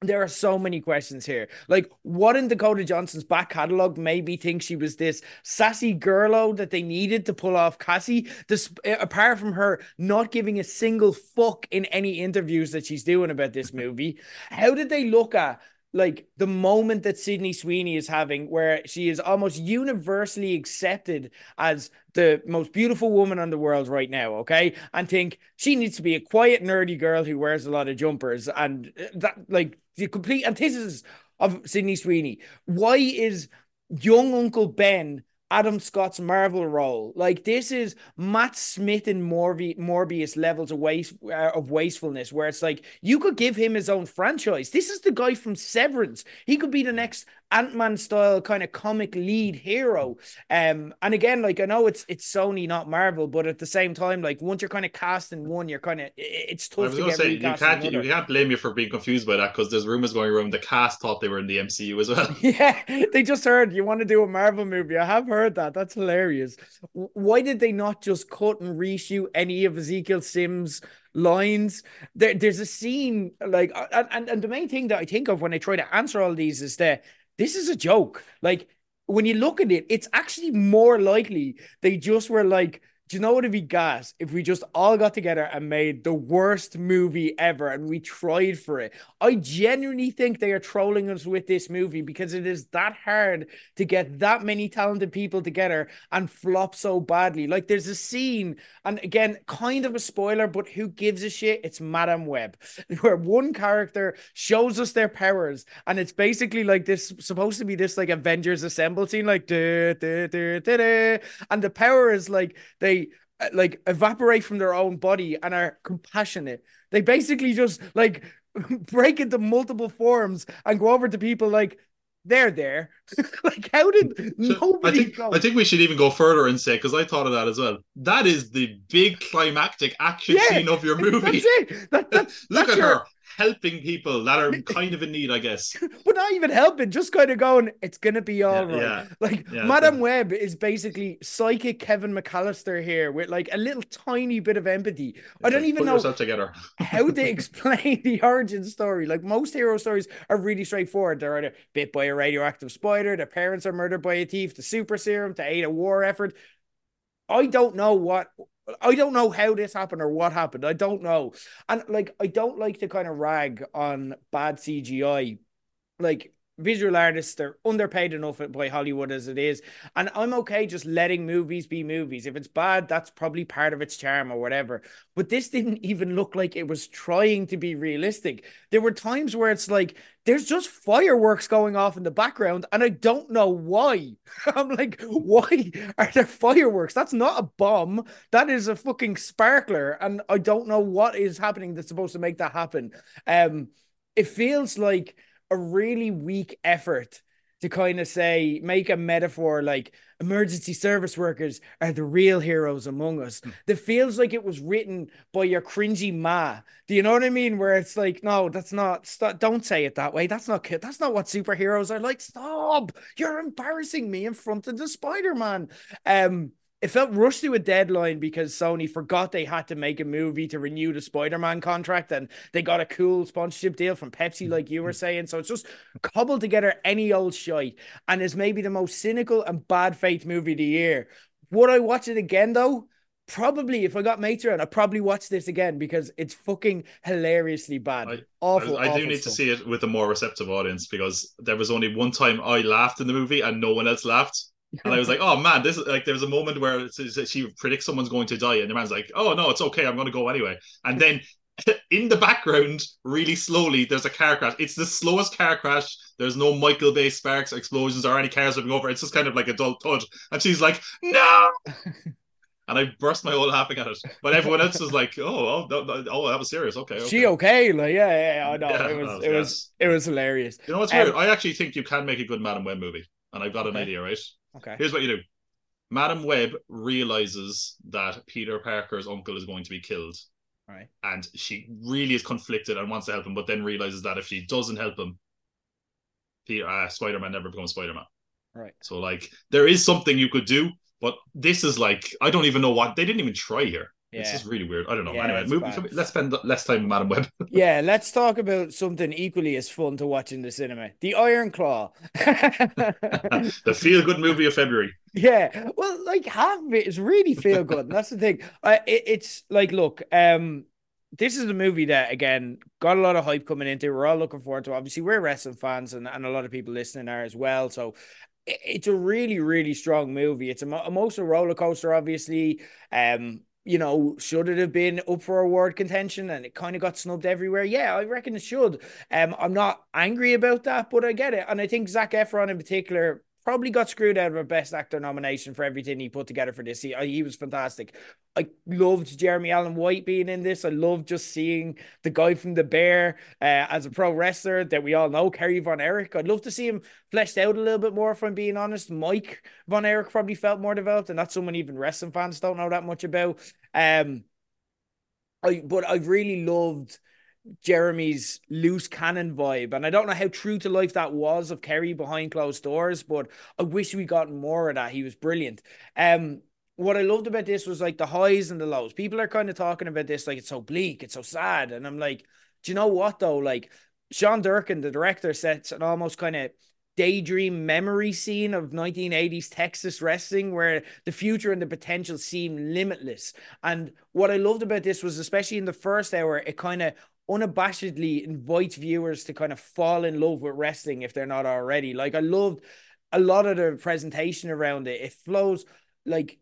[SPEAKER 1] There are so many questions here. Like, what in Dakota Johnson's back catalog made me think she was this sassy girlo that they needed to pull off Cassie? This, apart from her not giving a single fuck in any interviews that she's doing about this movie, how did they look at like the moment that Sydney Sweeney is having, where she is almost universally accepted as the most beautiful woman in the world right now, okay? And think she needs to be a quiet, nerdy girl who wears a lot of jumpers. And uh, that, like, the complete antithesis of Sydney Sweeney. Why is young Uncle Ben Adam Scott's Marvel role. Like this is Matt Smith and Morbi- Morbius levels of waste uh, of wastefulness, where it's like you could give him his own franchise. This is the guy from Severance. He could be the next Ant Man style kind of comic lead hero. Um, and again, like I know it's it's Sony, not Marvel, but at the same time, like once you're kind of casting one, you're kind of it's tough to get say,
[SPEAKER 2] you can't you can't blame you for being confused by that because there's rumors going around the cast thought they were in the MCU as well.
[SPEAKER 1] Yeah, they just heard you want to do a Marvel movie. I have heard that. That's hilarious. Why did they not just cut and reshoot any of Ezekiel Sims? lines. There, there's a scene like, and, and the main thing that I think of when I try to answer all these is that this is a joke. Like when you look at it, it's actually more likely they just were like, do you know what it'd be gas if we just all got together and made the worst movie ever and we tried for it? I genuinely think they are trolling us with this movie because it is that hard to get that many talented people together and flop so badly. Like there's a scene, and again, kind of a spoiler, but who gives a shit? It's Madame Web, where one character shows us their powers, and it's basically like this supposed to be this like Avengers Assemble scene, like duh, duh, duh, and the power is like they Uh, like evaporate from their own body and are compassionate. They basically just like break into multiple forms and go over to people like they're there. like, how did nobody
[SPEAKER 2] I think,
[SPEAKER 1] go?
[SPEAKER 2] I think we should even go further and say, because I thought of that as well. That is the big climactic action yeah, scene of your movie.
[SPEAKER 1] That's it. That, that's,
[SPEAKER 2] Look
[SPEAKER 1] that's
[SPEAKER 2] at
[SPEAKER 1] your,
[SPEAKER 2] her helping people that are kind of in need, I guess.
[SPEAKER 1] but not even helping, just kind of going, it's gonna be all yeah, right. Yeah, like yeah, Madame Web is basically psychic Kevin McCallister here with like a little tiny bit of empathy. I don't like, even know
[SPEAKER 2] together.
[SPEAKER 1] how they explain the origin story. Like most hero stories are really straightforward. They're either bit by a radioactive spider, their parents are murdered by a thief, the super serum to aid a war effort. I don't know what I don't know how this happened or what happened. I don't know. And like, I don't like to kind of rag on bad CGI. Like, visual artists they're underpaid enough by hollywood as it is. And i'm okay just letting movies be movies. If it's bad that's probably part of its charm or whatever. But this didn't even look like it was trying to be realistic. There were times where it's like there's just fireworks going off in the background and i don't know why. I'm like why are there fireworks? That's not a bomb. That is a fucking sparkler. And i don't know what is happening that's supposed to make that happen. Um it feels like a really weak effort to kind of say make a metaphor like emergency service workers are the real heroes among us. Mm. that feels like it was written by your cringy ma. Do you know what i mean? Where it's like no that's not stop, don't say it that way. That's not that's not what superheroes are like. Stop! You're embarrassing me in front of the spider-man. Um it felt rushed to a deadline because Sony forgot they had to make a movie to renew the Spider-Man contract and they got a cool sponsorship deal from Pepsi, like you were mm-hmm. saying. So it's just cobbled together any old shite and is maybe the most cynical and bad faith movie of the year. Would I watch it again though? Probably if I got mates around, I'd probably watch this again because it's fucking hilariously bad.
[SPEAKER 2] I,
[SPEAKER 1] awful.
[SPEAKER 2] I, I
[SPEAKER 1] awful
[SPEAKER 2] do need
[SPEAKER 1] stuff.
[SPEAKER 2] to see it with a more receptive audience because there was only one time I laughed in the movie and no one else laughed and I was like, oh man, this is like there's a moment where she predicts someone's going to die, and the man's like, oh no, it's okay, I'm going to go anyway. And then in the background, really slowly, there's a car crash. It's the slowest car crash. There's no Michael Bay sparks, explosions, or any cars moving over. It's just kind of like a dull thud. And she's like, no. and I burst my whole laughing at it. But everyone else was like, "Oh, oh, oh, that was serious." Okay, okay.
[SPEAKER 1] She okay? Like, yeah, yeah, I know. Yeah, it was, no, it yes. was, it was hilarious.
[SPEAKER 2] You know what's um, weird? I actually think you can make a good Madam Web movie, and I've got okay. an idea, right?
[SPEAKER 1] Okay.
[SPEAKER 2] Here's what you do: Madam Web realizes that Peter Parker's uncle is going to be killed.
[SPEAKER 1] Right.
[SPEAKER 2] And she really is conflicted and wants to help him, but then realizes that if she doesn't help him, Peter, uh, Spider Man never becomes Spider Man.
[SPEAKER 1] Right.
[SPEAKER 2] So, like, there is something you could do, but this is like, I don't even know what they didn't even try here. Yeah. It's just really weird. I don't know. Yeah, anyway, move, let's spend less time with Madame Web.
[SPEAKER 1] yeah, let's talk about something equally as fun to watch in the cinema: The Iron Claw.
[SPEAKER 2] the feel-good movie of February.
[SPEAKER 1] Yeah, well, like half of it is really feel good. and that's the thing. Uh, it, it's like, look, um, this is a movie that again got a lot of hype coming into. We're all looking forward to. Obviously, we're wrestling fans, and, and a lot of people listening are as well. So it's a really, really strong movie. It's a emotional roller coaster, obviously. Um, you know, should it have been up for award contention and it kind of got snubbed everywhere? Yeah, I reckon it should. Um, I'm not angry about that, but I get it. And I think Zac Efron in particular probably got screwed out of a Best Actor nomination for everything he put together for this. He, he was fantastic. I loved Jeremy Allen White being in this. I loved just seeing the guy from The Bear uh, as a pro wrestler that we all know, Kerry Von Erich. I'd love to see him fleshed out a little bit more, if I'm being honest. Mike Von Erich probably felt more developed, and that's someone even wrestling fans don't know that much about. Um, I, but I really loved Jeremy's loose cannon vibe. And I don't know how true to life that was of Kerry behind closed doors, but I wish we got more of that. He was brilliant. Um, what I loved about this was like the highs and the lows. People are kind of talking about this like it's so bleak, it's so sad. And I'm like, do you know what though? Like Sean Durkin, the director, sets an almost kind of daydream memory scene of 1980s Texas wrestling where the future and the potential seem limitless. And what I loved about this was, especially in the first hour, it kind of unabashedly invites viewers to kind of fall in love with wrestling if they're not already. Like I loved a lot of the presentation around it. It flows like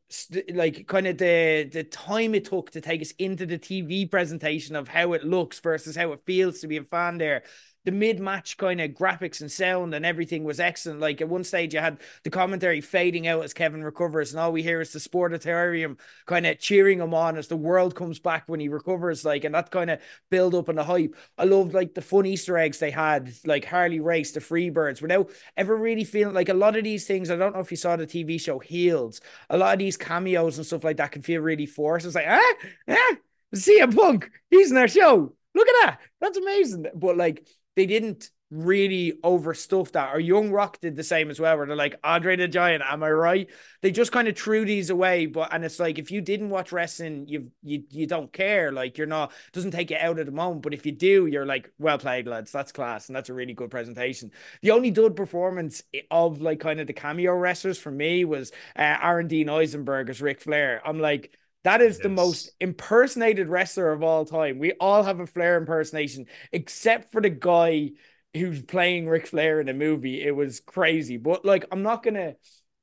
[SPEAKER 1] like kind of the the time it took to take us into the TV presentation of how it looks versus how it feels to be a fan there the mid match kind of graphics and sound and everything was excellent. Like at one stage, you had the commentary fading out as Kevin recovers, and all we hear is the Sportatorium kind of cheering him on as the world comes back when he recovers. Like, and that kind of build up and the hype. I loved like the fun Easter eggs they had, like Harley Race, the Freebirds, without ever really feeling like a lot of these things. I don't know if you saw the TV show Heels, a lot of these cameos and stuff like that can feel really forced. It's like, ah, ah, CM Punk, he's in our show. Look at that. That's amazing. But like, they didn't really overstuff that. Or Young Rock did the same as well, where they're like Andre the Giant, am I right? They just kind of threw these away. But and it's like if you didn't watch wrestling, you you you don't care. Like you're not doesn't take you out at the moment. But if you do, you're like, well played, lads. That's class. And that's a really good presentation. The only dud performance of like kind of the cameo wrestlers for me was uh Aaron Dean Eisenberg as Ric Flair. I'm like that is yes. the most impersonated wrestler of all time. We all have a Flair impersonation, except for the guy who's playing Ric Flair in a movie. It was crazy. But like, I'm not gonna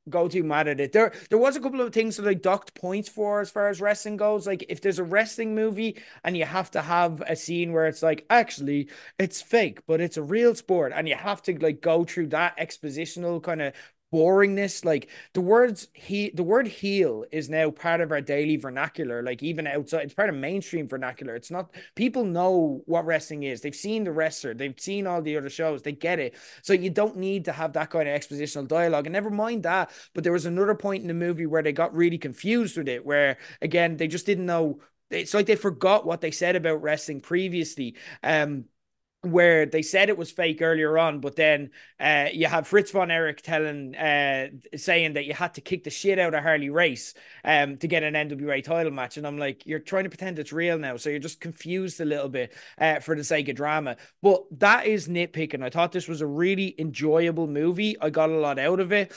[SPEAKER 1] go too mad at it. There there was a couple of things that I docked points for as far as wrestling goes. Like if there's a wrestling movie and you have to have a scene where it's like, actually, it's fake, but it's a real sport, and you have to like go through that expositional kind of boringness like the words he the word heel is now part of our daily vernacular like even outside it's part of mainstream vernacular. It's not people know what wrestling is. They've seen the wrestler. They've seen all the other shows. They get it. So you don't need to have that kind of expositional dialogue. And never mind that but there was another point in the movie where they got really confused with it where again they just didn't know it's like they forgot what they said about wrestling previously. Um where they said it was fake earlier on, but then uh, you have Fritz von Erich telling, uh, saying that you had to kick the shit out of Harley Race um, to get an NWA title match. And I'm like, you're trying to pretend it's real now. So you're just confused a little bit uh, for the sake of drama. But that is nitpicking. I thought this was a really enjoyable movie. I got a lot out of it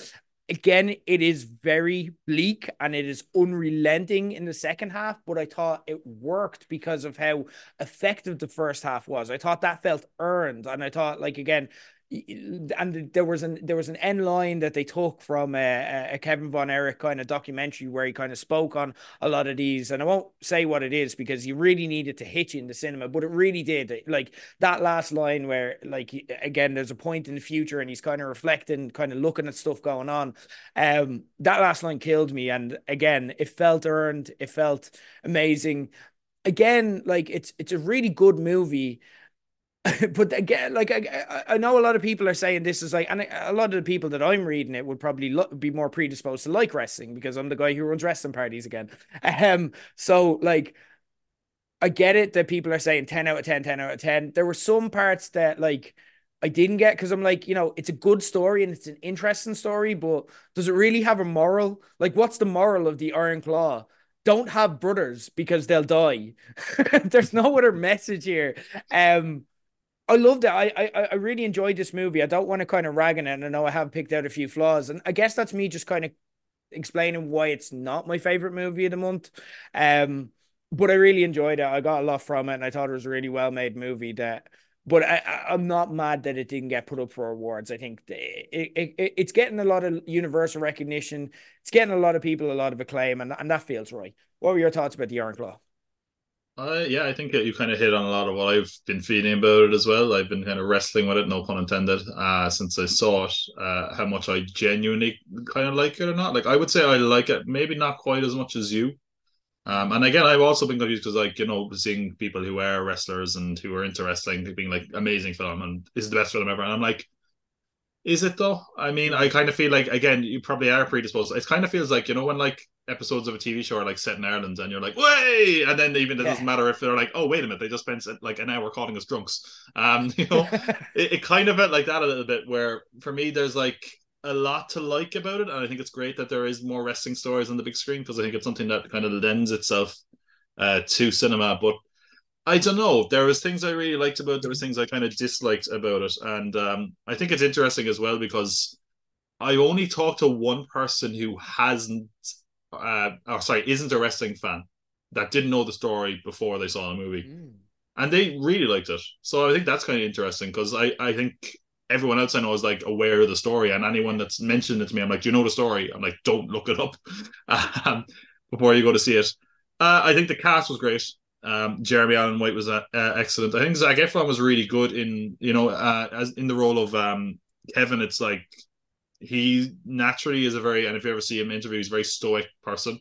[SPEAKER 1] again, it is very bleak and it is unrelenting in the second half, but I thought it worked because of how effective the first half was. I thought that felt earned. And I thought, like, again, and there was an there was an end line that they took from a, a, Kevin Von Erich kind of documentary where he kind of spoke on a lot of these, and I won't say what it is because you really needed to hit you in the cinema, but it really did. Like that last line where, like, again, there's a point in the future and he's kind of reflecting, kind of looking at stuff going on. Um, that last line killed me, and again, it felt earned. It felt amazing. Again, like it's it's a really good movie but again, like I, I know a lot of people are saying this is like, and a lot of the people that I'm reading it would probably lo- be more predisposed to like wrestling because I'm the guy who runs wrestling parties again. Um, so like, I get it that people are saying 10 out of 10, 10 out of 10. There were some parts that like I didn't get because I'm like, you know, it's a good story and it's an interesting story, but does it really have a moral? Like, what's the moral of the Iron Claw? Don't have brothers because they'll die. There's no other message here. Um, I loved it. I, I I really enjoyed this movie. I don't want to kind of rag on it. And I know I have picked out a few flaws, and I guess that's me just kind of explaining why it's not my favorite movie of the month. Um, but I really enjoyed it. I got a lot from it, and I thought it was a really well made movie. That, but I, I'm not mad that it didn't get put up for awards. I think it, it, it it's getting a lot of universal recognition. It's getting a lot of people a lot of acclaim, and and that feels right. What were your thoughts about the Iron Claw?
[SPEAKER 2] Uh, yeah, I think you kind of hit on a lot of what I've been feeling about it as well. I've been kind of wrestling with it, no pun intended, uh, since I saw it, uh, how much I genuinely kind of like it or not. Like, I would say I like it, maybe not quite as much as you. Um, and again, I've also been confused because, like, you know, seeing people who are wrestlers and who are into wrestling being like, amazing film and this is the best film ever. And I'm like, is it though? I mean, I kind of feel like again, you probably are predisposed. It kind of feels like you know when like episodes of a TV show are like set in Ireland, and you're like, "Way!" and then even it yeah. doesn't matter if they're like, "Oh, wait a minute," they just spent like an hour calling us drunks. Um, you know, it, it kind of felt like that a little bit. Where for me, there's like a lot to like about it, and I think it's great that there is more wrestling stories on the big screen because I think it's something that kind of lends itself uh, to cinema. But I don't know. There was things I really liked about. It. There was things I kind of disliked about it, and um, I think it's interesting as well because I only talked to one person who hasn't, uh, or sorry, isn't a wrestling fan that didn't know the story before they saw the movie, mm. and they really liked it. So I think that's kind of interesting because I I think everyone else I know is like aware of the story, and anyone that's mentioned it to me, I'm like, do you know the story? I'm like, don't look it up um, before you go to see it. Uh, I think the cast was great. Um, Jeremy Allen White was uh, uh, excellent. I think Zac Efron was really good in you know uh, as in the role of um, Kevin. It's like he naturally is a very and if you ever see him interview, he's a very stoic person.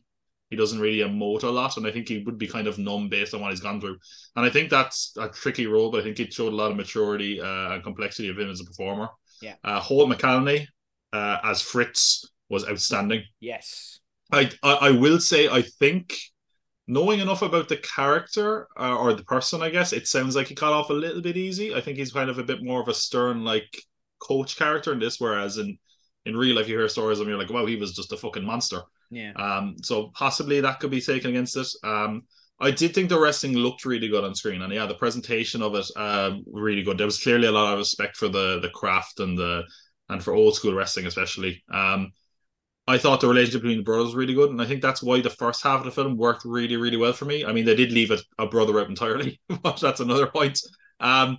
[SPEAKER 2] He doesn't really emote a lot, and I think he would be kind of numb based on what he's gone through. And I think that's a tricky role, but I think it showed a lot of maturity uh, and complexity of him as a performer.
[SPEAKER 1] Yeah.
[SPEAKER 2] Uh, Holt McCallany uh, as Fritz was outstanding.
[SPEAKER 1] Yes.
[SPEAKER 2] I, I I will say I think knowing enough about the character uh, or the person, I guess, it sounds like he got off a little bit easy. I think he's kind of a bit more of a stern, like coach character in this, whereas in in real life you hear stories of him, you're like, wow, he was just a fucking monster.
[SPEAKER 1] Yeah.
[SPEAKER 2] Um. So possibly that could be taken against it. Um. I did think the wrestling looked really good on screen, and yeah, the presentation of it, uh, really good. There was clearly a lot of respect for the the craft and the and for old school wrestling, especially. Um, I thought the relationship between the brothers was really good, and I think that's why the first half of the film worked really, really well for me. I mean, they did leave a brother out entirely, but that's another point. Um,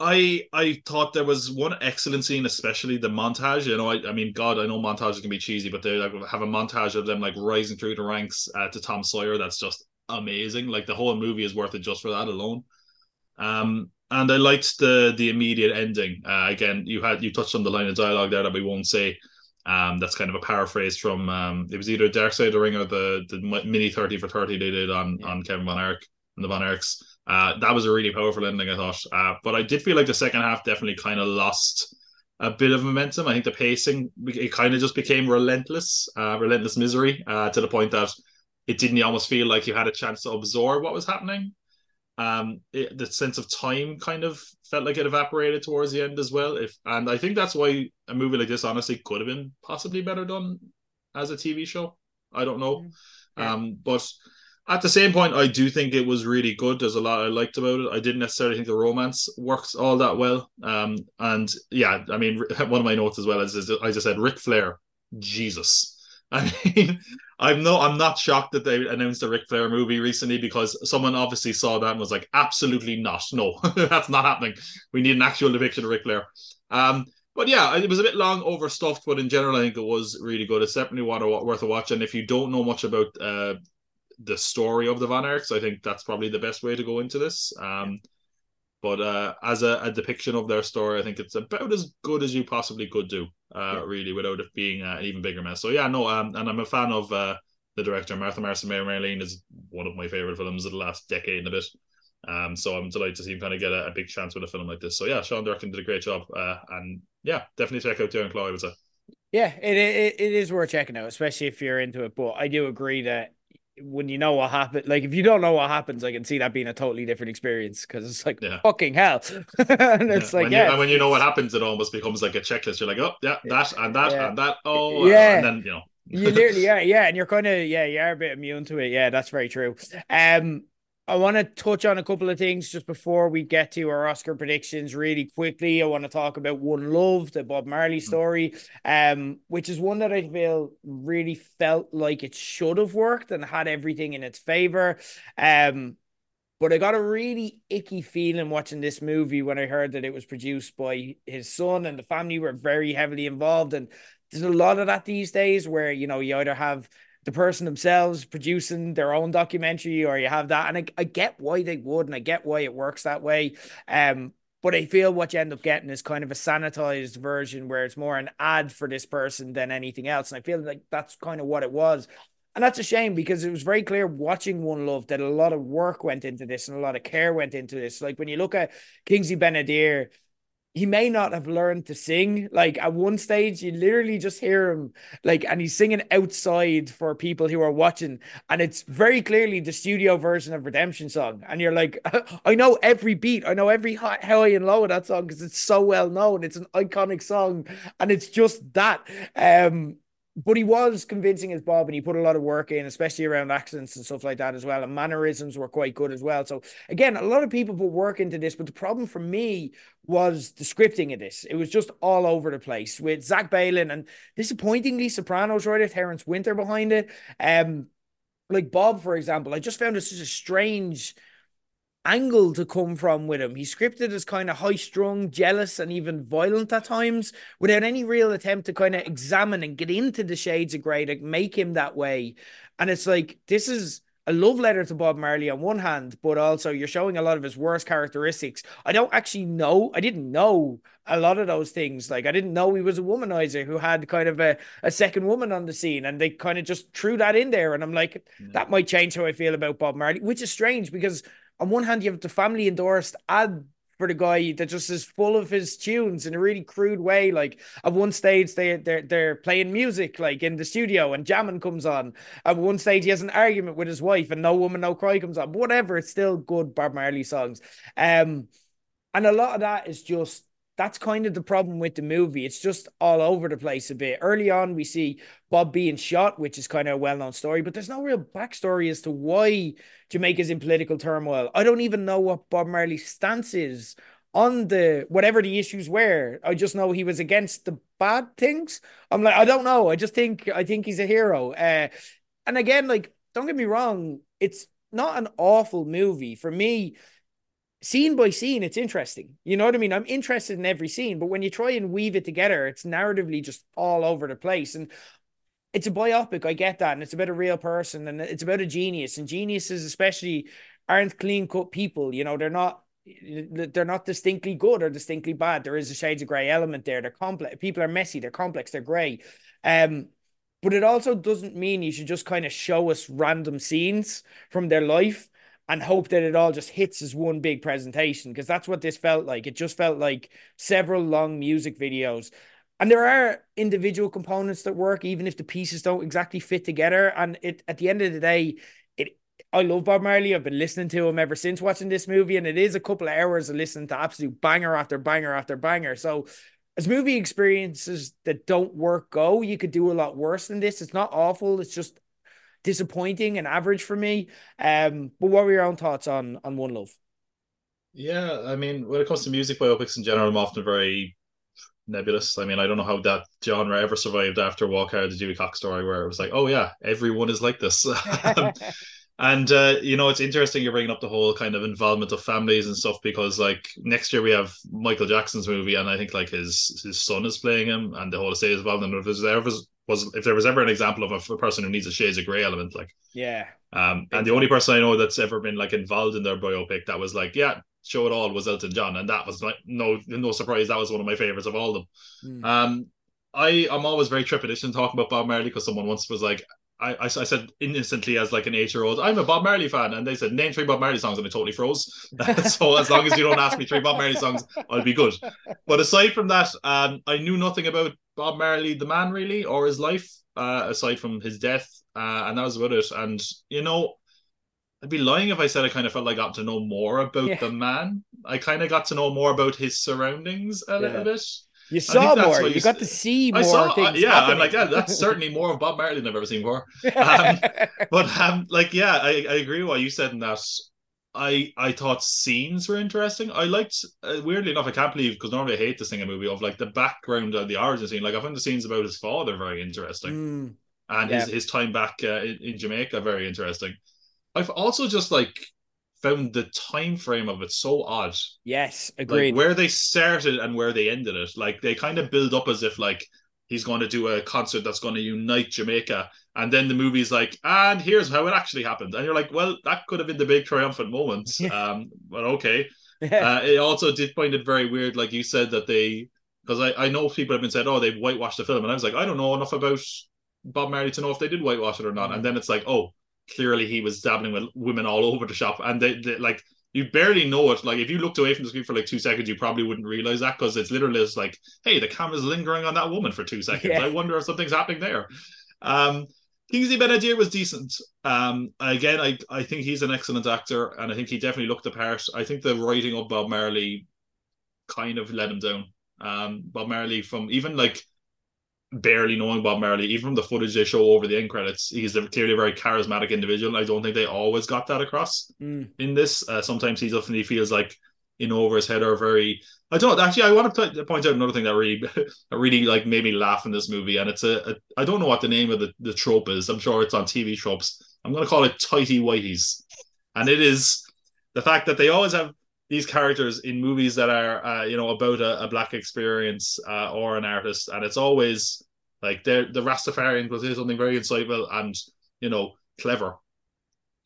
[SPEAKER 2] I I thought there was one excellent scene, especially the montage. You know, I, I mean, God, I know montages can be cheesy, but they like, have a montage of them like rising through the ranks uh, to Tom Sawyer. That's just amazing. Like the whole movie is worth it just for that alone. Um, and I liked the the immediate ending. Uh, again, you had you touched on the line of dialogue there that we won't say. Um, that's kind of a paraphrase from um, it was either Dark Side of the Ring or the the mini thirty for thirty they did on yeah. on Kevin Von Erich and the Von Erichs. Uh, that was a really powerful ending, I thought. Uh, but I did feel like the second half definitely kind of lost a bit of momentum. I think the pacing it kind of just became relentless, uh, relentless misery uh, to the point that it didn't almost feel like you had a chance to absorb what was happening um, it, the sense of time kind of felt like it evaporated towards the end as well. If and I think that's why a movie like this honestly could have been possibly better done as a TV show. I don't know, yeah. um, but at the same point, I do think it was really good. There's a lot I liked about it. I didn't necessarily think the romance works all that well. Um, and yeah, I mean, one of my notes as well is, is I just said Ric Flair, Jesus. I mean, I'm no, I'm not shocked that they announced a Ric Flair movie recently because someone obviously saw that and was like, absolutely not. No, that's not happening. We need an actual depiction of Ric Flair. Um, but yeah, it was a bit long, overstuffed, but in general, I think it was really good. It's definitely worth a watch. And if you don't know much about uh, the story of the Von Erichs, I think that's probably the best way to go into this. Um, but uh, as a, a, depiction of their story, I think it's about as good as you possibly could do, uh, yeah. really, without it being uh, an even bigger mess. So yeah, no, um, and I'm a fan of uh, the director Martha Marcy May Marlene is one of my favorite films of the last decade and a bit. Um, so I'm delighted to see him kind of get a, a, big chance with a film like this. So yeah, Sean Durkin did a great job, uh, and yeah, definitely check out the Iron Claw. I would say.
[SPEAKER 1] Yeah, it, it it is worth checking out, especially if you're into it. But I do agree that when you know what happened, like if you don't know what happens, I can see that being a totally different experience because it's like yeah. fucking hell. and it's
[SPEAKER 2] yeah.
[SPEAKER 1] like, when yeah.
[SPEAKER 2] You, and when you know what happens, it almost becomes like a checklist. You're like, oh, yeah, that and that and that. Oh, yeah. And then, you know.
[SPEAKER 1] you literally, yeah, yeah. And you're kind of, yeah, you are a bit immune to it. Yeah, that's very true. Um, I want to touch on a couple of things just before we get to our Oscar predictions really quickly. I want to talk about One Love, the Bob Marley mm. story, um, which is one that I feel really felt like it should have worked and had everything in its favor. Um, but I got a really icky feeling watching this movie when I heard that it was produced by his son and the family were very heavily involved. And there's a lot of that these days where, you know, you either have the person themselves producing their own documentary or you have that. And I, I get why they would and I get why it works that way. Um but I feel what you end up getting is kind of a sanitized version where it's more an ad for this person than anything else. And I feel like that's kind of what it was. And that's a shame because it was very clear watching One Love that a lot of work went into this and a lot of care went into this. Like when you look at Kingsley Ben-Adir, he may not have learned to sing. Like at one stage, you literally just hear him like, and he's singing outside for people who are watching, and it's very clearly the studio version of Redemption song. And you're like, I know every beat, I know every high, and low of that song because it's so well known. It's an iconic song, and it's just that. Um, but he was convincing as Bob, and he put a lot of work in, especially around accents and stuff like that as well. And mannerisms were quite good as well. So again, a lot of people put work into this, but the problem for me was the scripting of this. It was just all over the place with Zach Baylin and disappointingly Sopranos writer Terence Winter behind it. Um, like Bob, for example, I just found it such a strange angle to come from with him. He scripted as kind of high strung, jealous, and even violent at times without any real attempt to kind of examine and get into the shades of grey to make him that way. And it's like, this is a love letter to Bob Marley on one hand, but also you're showing a lot of his worst characteristics. I don't actually know, I didn't know a lot of those things. Like, I didn't know he was a womanizer who had kind of a, a second woman on the scene, and they kind of just threw that in there. And I'm like, mm. that might change how I feel about Bob Marley, which is strange because on one hand, you have the family endorsed ad for the guy that just is full of his tunes in a really crude way. Like at one stage, they they're they're playing music like in the studio, and jamming comes on. At one stage, he has an argument with his wife, and No Woman No Cry comes on. But whatever, it's still good Bob Marley songs. Um, and a lot of that is just that's kind of the problem with the movie. It's just all over the place a bit. Early on, we see Bob being shot, which is kind of a well known story, but there's no real backstory as to why Jamaica's in political turmoil. I don't even know what Bob Marley's stance is on the whatever the issues were. I just know he was against the bad things. I'm like, I don't know. I just think I think he's a hero. Uh, and again, like, don't get me wrong, it's not an awful movie for me scene by scene, it's interesting. You know what I mean? I'm interested in every scene, but when you try and weave it together, it's narratively just all over the place. And it's a biopic, I get that. And it's about a real person and it's about a genius. And geniuses, especially, aren't clean cut people. You know, they're not. They're not distinctly good or distinctly bad. There is a shades of grey element there. They're complex. People are messy. They're complex. They're grey. Um, but it also doesn't mean you should just kind of show us random scenes from their life and hope that it all just hits as one big presentation because that's what this felt like. It just felt like several long music videos. And there are individual components that work, even if the pieces don't exactly fit together. And it at the end of the day, it I love Bob Marley. I've been listening to him ever since watching this movie, and it is a couple of hours of listening to absolute banger after banger after banger. So as movie experiences that don't work go, you could do a lot worse than this. It's not awful. It's just disappointing and average for me. Um, but what were your own thoughts on on One Love?
[SPEAKER 2] Yeah, I mean, when it comes to music biopics in general, I'm often very nebulous. I mean, I don't know how that genre ever survived after Walk Hard, the Dewey Cox story, where it was like, oh yeah, everyone is like this. and uh, you know, it's interesting you're bringing up the whole kind of involvement of families and stuff because like next year we have Michael Jackson's movie, and I think like his his son is playing him, and the whole estate is involved. And if there's ever was if there was ever an example of a, a person who needs a shades of grey element, like
[SPEAKER 1] yeah.
[SPEAKER 2] Um, and the only person I know that's ever been like involved in their biopic that was like, yeah, show it all was Elton John, and that was like no no surprise. That was one of my favorites of all of them. Mm. Um, I I'm always very trepidatious talking about Bob Marley because someone once was like, I, I, I said innocently as like an eight year old, I'm a Bob Marley fan, and they said name three Bob Marley songs, and I totally froze. so as long as you don't ask me three Bob Marley songs, I'll be good. But aside from that, um, I knew nothing about Bob Marley, the man, really, or his life, uh, aside from his death, uh, and that was about it. And you know, I'd be lying if I said I kind of felt like I got to know more about yeah. the man. I kind of got to know more about his surroundings a yeah. little bit.
[SPEAKER 1] You saw more. You, you, got to see more. I saw, uh,
[SPEAKER 2] yeah, happening. I'm like, yeah, that's certainly more of Bob Marley than I've ever seen before. Um, but um, like, yeah, I, I agree with what you said in that. I I thought scenes were interesting. I liked, uh, weirdly enough, I can't believe because normally I hate this thing a movie of like the background of the origin scene. Like I found the scenes about his father very interesting,
[SPEAKER 1] mm,
[SPEAKER 2] and yeah. his his time back uh, in, in Jamaica very interesting. I've also just like found the time frame of it so odd.
[SPEAKER 1] Yes, agreed.
[SPEAKER 2] Like, where they started and where they ended it, like they kind of build up as if like he's going to do a concert that's going to unite Jamaica, and then the movie's like, and here's how it actually happened, and you're like, well, that could have been the big triumphant moment. um, but okay. uh, it also did find it very weird, like you said, that they because I, I know people have been said, oh, they've whitewashed the film, and I was like, I don't know enough about Bob Marley to know if they did whitewash it or not. Mm. And then it's like, oh, clearly he was dabbling with women all over the shop, and they, they like you barely know it. Like if you looked away from the screen for like two seconds, you probably wouldn't realize that because it's literally just like, hey, the camera's lingering on that woman for two seconds. Yeah. I wonder if something's happening there. Um, Kingsley Ben-Adir was decent. Um, again, I I think he's an excellent actor, and I think he definitely looked the part. I think the writing of Bob Marley kind of let him down. Um, Bob Marley from even like barely knowing Bob Marley, even from the footage they show over the end credits, he's a, clearly a very charismatic individual. I don't think they always got that across
[SPEAKER 1] mm.
[SPEAKER 2] in this. Uh, sometimes he definitely feels like in over his head or very. I don't actually. I want to point out another thing that really, that really like made me laugh in this movie, and it's a, a. I don't know what the name of the, the trope is. I'm sure it's on TV tropes. I'm going to call it tighty whiteys, and it is the fact that they always have these characters in movies that are uh, you know about a, a black experience uh, or an artist and it's always like they're the Rastafarian will say something very insightful and you know clever.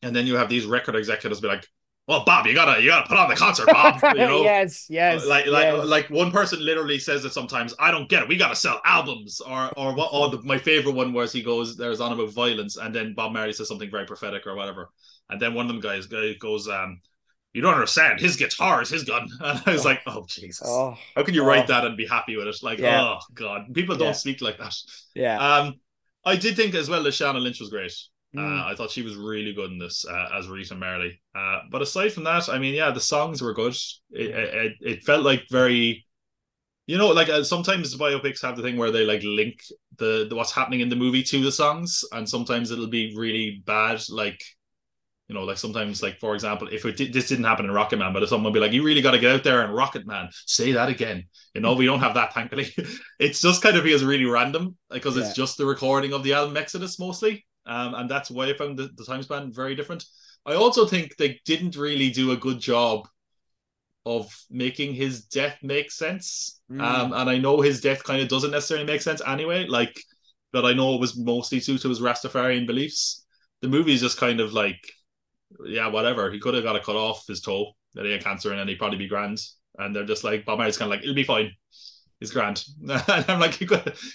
[SPEAKER 2] And then you have these record executives be like well bob you gotta you gotta put on the concert bob you know?
[SPEAKER 1] Yes yes
[SPEAKER 2] like like
[SPEAKER 1] yes.
[SPEAKER 2] like one person literally says it sometimes i don't get it we gotta sell albums or or what oh, the, my favorite one was he goes there's on about violence and then bob marley says something very prophetic or whatever. And then one of them guys goes um you don't understand. His guitar is his gun. And I was oh. like, oh Jesus.
[SPEAKER 1] Oh.
[SPEAKER 2] How can you oh. write that and be happy with it? Like, yeah. oh God. People don't yeah. speak like that.
[SPEAKER 1] Yeah.
[SPEAKER 2] Um, I did think as well that Lashana Lynch was great. Mm. Uh, I thought she was really good in this uh, as Rita Marley. Uh, but aside from that, I mean, yeah, the songs were good. It it, it felt like very, you know, like uh, sometimes biopics have the thing where they like link the, the what's happening in the movie to the songs, and sometimes it'll be really bad, like you know, like sometimes, like for example, if it did, this didn't happen in Rocket Man, but if someone would be like, "You really got to get out there and Rocket Man, say that again," you know, we don't have that, thankfully. it's just kind of feels really random because yeah. it's just the recording of the album Exodus mostly, um, and that's why I found the, the time span very different. I also think they didn't really do a good job of making his death make sense, mm. um, and I know his death kind of doesn't necessarily make sense anyway. Like, but I know it was mostly due to his Rastafarian beliefs. The movie is just kind of like yeah, whatever. He could have got a cut off his toe that he had cancer and he'd probably be grand. And they're just like, Bob Marley's kind of like, it'll be fine. He's grand. and I'm like, you're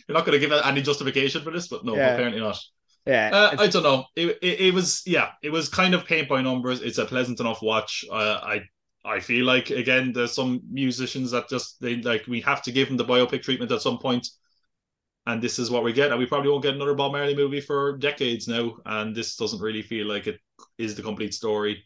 [SPEAKER 2] not going to give any justification for this, but no, yeah. apparently not.
[SPEAKER 1] Yeah,
[SPEAKER 2] uh, I don't know. It, it, it was yeah, it was kind of paint by numbers. It's a pleasant enough watch. Uh, I I feel like again, there's some musicians that just they like we have to give them the biopic treatment at some point and this is what we get. And we probably won't get another Bob Marley movie for decades now. And this doesn't really feel like it is the complete story.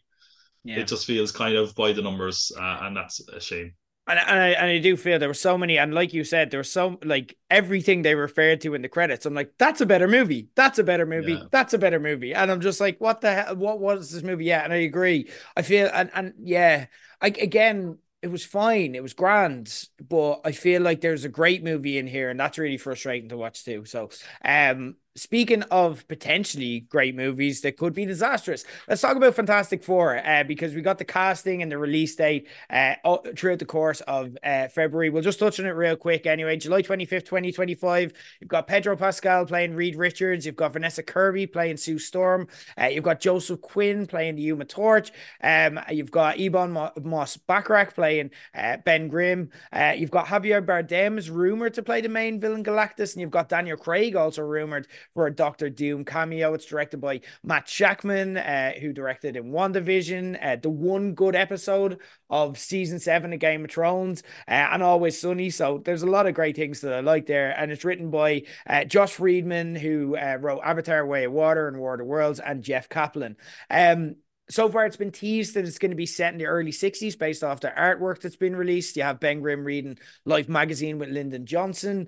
[SPEAKER 2] Yeah. It just feels kind of by the numbers, uh, and that's a shame.
[SPEAKER 1] And, and I and I do feel there were so many, and like you said, there was so like everything they referred to in the credits. I'm like, that's a better movie. That's a better movie. Yeah. That's a better movie. And I'm just like, what the hell? What was this movie? Yeah, and I agree. I feel and and yeah, I again it was fine. It was grand, but I feel like there's a great movie in here, and that's really frustrating to watch too. So, um, speaking of potentially great movies that could be disastrous, let's talk about Fantastic Four uh, because we got the casting and the release date uh, throughout the course of uh, February. We'll just touch on it real quick anyway. July 25th, 2025. You've got Pedro Pascal playing Reed Richards. You've got Vanessa Kirby playing Sue Storm. Uh, you've got Joseph Quinn playing the Human Torch. Um, you've got Ebon Moss Bachrach playing uh, Ben Grimm. Uh, you've got Javier Bardem is rumored to play the main villain Galactus, and you've got Daniel Craig also rumored for a Doctor Doom cameo. It's directed by Matt Shakman, uh, who directed in WandaVision, uh, the one good episode of season seven of Game of Thrones, uh, and Always Sunny. So there's a lot of great things that I like there. And it's written by uh, Josh Friedman, who uh, wrote Avatar Way of Water and War of the Worlds, and Jeff Kaplan. Um, so far it's been teased that it's going to be set in the early 60s based off the artwork that's been released. You have Ben Grimm reading Life magazine with Lyndon Johnson.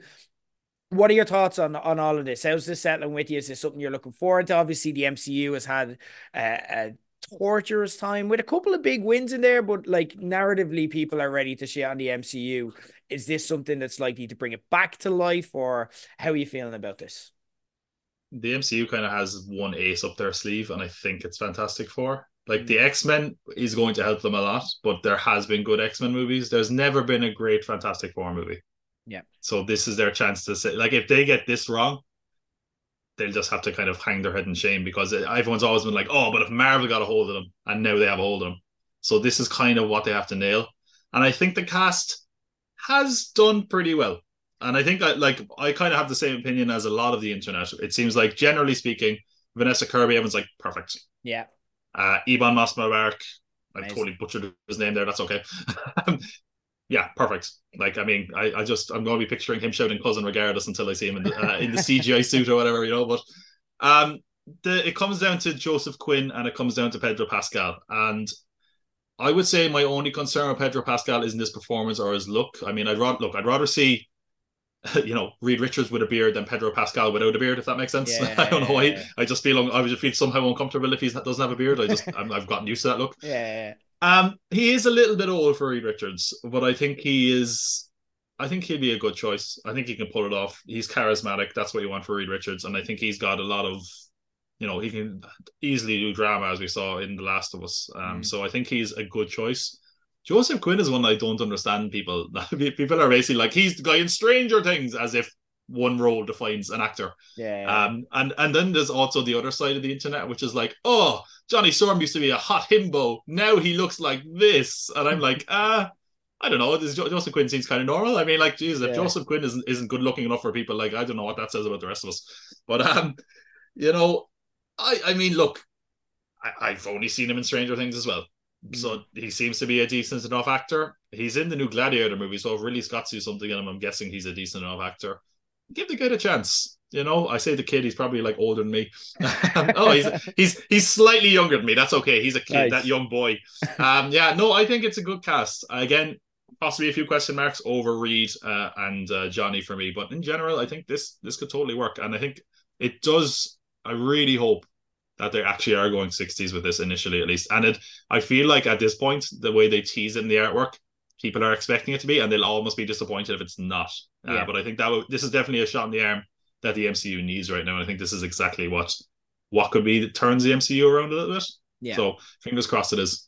[SPEAKER 1] What are your thoughts on on all of this? How's this settling with you? Is this something you're looking forward to? Obviously, the MCU has had a torturous time with a couple of big wins in there, but like narratively, people are ready to shit on the MCU. Is this something that's likely to bring it back to life, or how are you feeling about this?
[SPEAKER 2] The MCU kind of has one ace up their sleeve, and I think it's Fantastic Four. Like the mm. X Men is going to help them a lot, but there has been good X Men movies. There's never been a great Fantastic Four movie.
[SPEAKER 1] Yeah.
[SPEAKER 2] So this is their chance to say, like, if they get this wrong, they'll just have to kind of hang their head in shame because everyone's always been like, oh, but if Marvel got a hold of them, and now they have a hold of them, so this is kind of what they have to nail. And I think the cast has done pretty well. And I think I like I kind of have the same opinion as a lot of the internet. It seems like generally speaking, Vanessa Kirby, everyone's like perfect.
[SPEAKER 1] Yeah.
[SPEAKER 2] Uh, Ebon Moss-Bachrach, I totally butchered his name there. That's okay. yeah, perfect. Like, I mean, I, I just I'm going to be picturing him shouting cousin regardless until I see him in the uh, in the CGI suit or whatever, you know. But um, the it comes down to Joseph Quinn and it comes down to Pedro Pascal, and I would say my only concern with Pedro Pascal isn't his performance or his look. I mean, I'd rather look, I'd rather see you know, Reed Richards with a beard than Pedro Pascal without a beard, if that makes sense. Yeah, I don't know why. I just feel I would just feel somehow uncomfortable if he doesn't have a beard. I just i have gotten used to that look.
[SPEAKER 1] Yeah.
[SPEAKER 2] Um, he is a little bit old for Reed Richards, but I think he is. I think he'd be a good choice. I think he can pull it off. He's charismatic. That's what you want for Reed Richards, and I think he's got a lot of, you know, he can easily do drama as we saw in The Last of Us. Um, mm. so I think he's a good choice. Joseph Quinn is one I don't understand. People, people are basically like he's the guy in Stranger Things, as if one role defines an actor.
[SPEAKER 1] Yeah.
[SPEAKER 2] Um, and and then there's also the other side of the internet, which is like, oh, Johnny Storm used to be a hot himbo. Now he looks like this, and I'm like, ah. Uh, I don't know. This Joseph Quinn seems kind of normal. I mean, like, Jesus, if yeah. Joseph Quinn isn't isn't good looking enough for people, like, I don't know what that says about the rest of us. But um, you know, I I mean, look, I, I've only seen him in Stranger Things as well. So he seems to be a decent enough actor. He's in the new Gladiator movie, so if Ridley Scott sees something in him, I'm guessing he's a decent enough actor. Give the kid a chance. You know, I say the kid, he's probably like older than me. oh, he's he's he's slightly younger than me. That's okay. He's a kid, nice. that young boy. Um, yeah, no, I think it's a good cast. Again, possibly a few question marks over Reed uh, and uh, Johnny for me, but in general, I think this this could totally work, and I think it does. I really hope that they actually are going 60s with this initially at least. And it I feel like at this point, the way they tease it in the artwork, people are expecting it to be, and they'll almost be disappointed if it's not. Uh, yeah. But I think that w- this is definitely a shot in the arm that the MCU needs right now. And I think this is exactly what what could be that turns the MCU around a little bit. Yeah. So fingers crossed it is.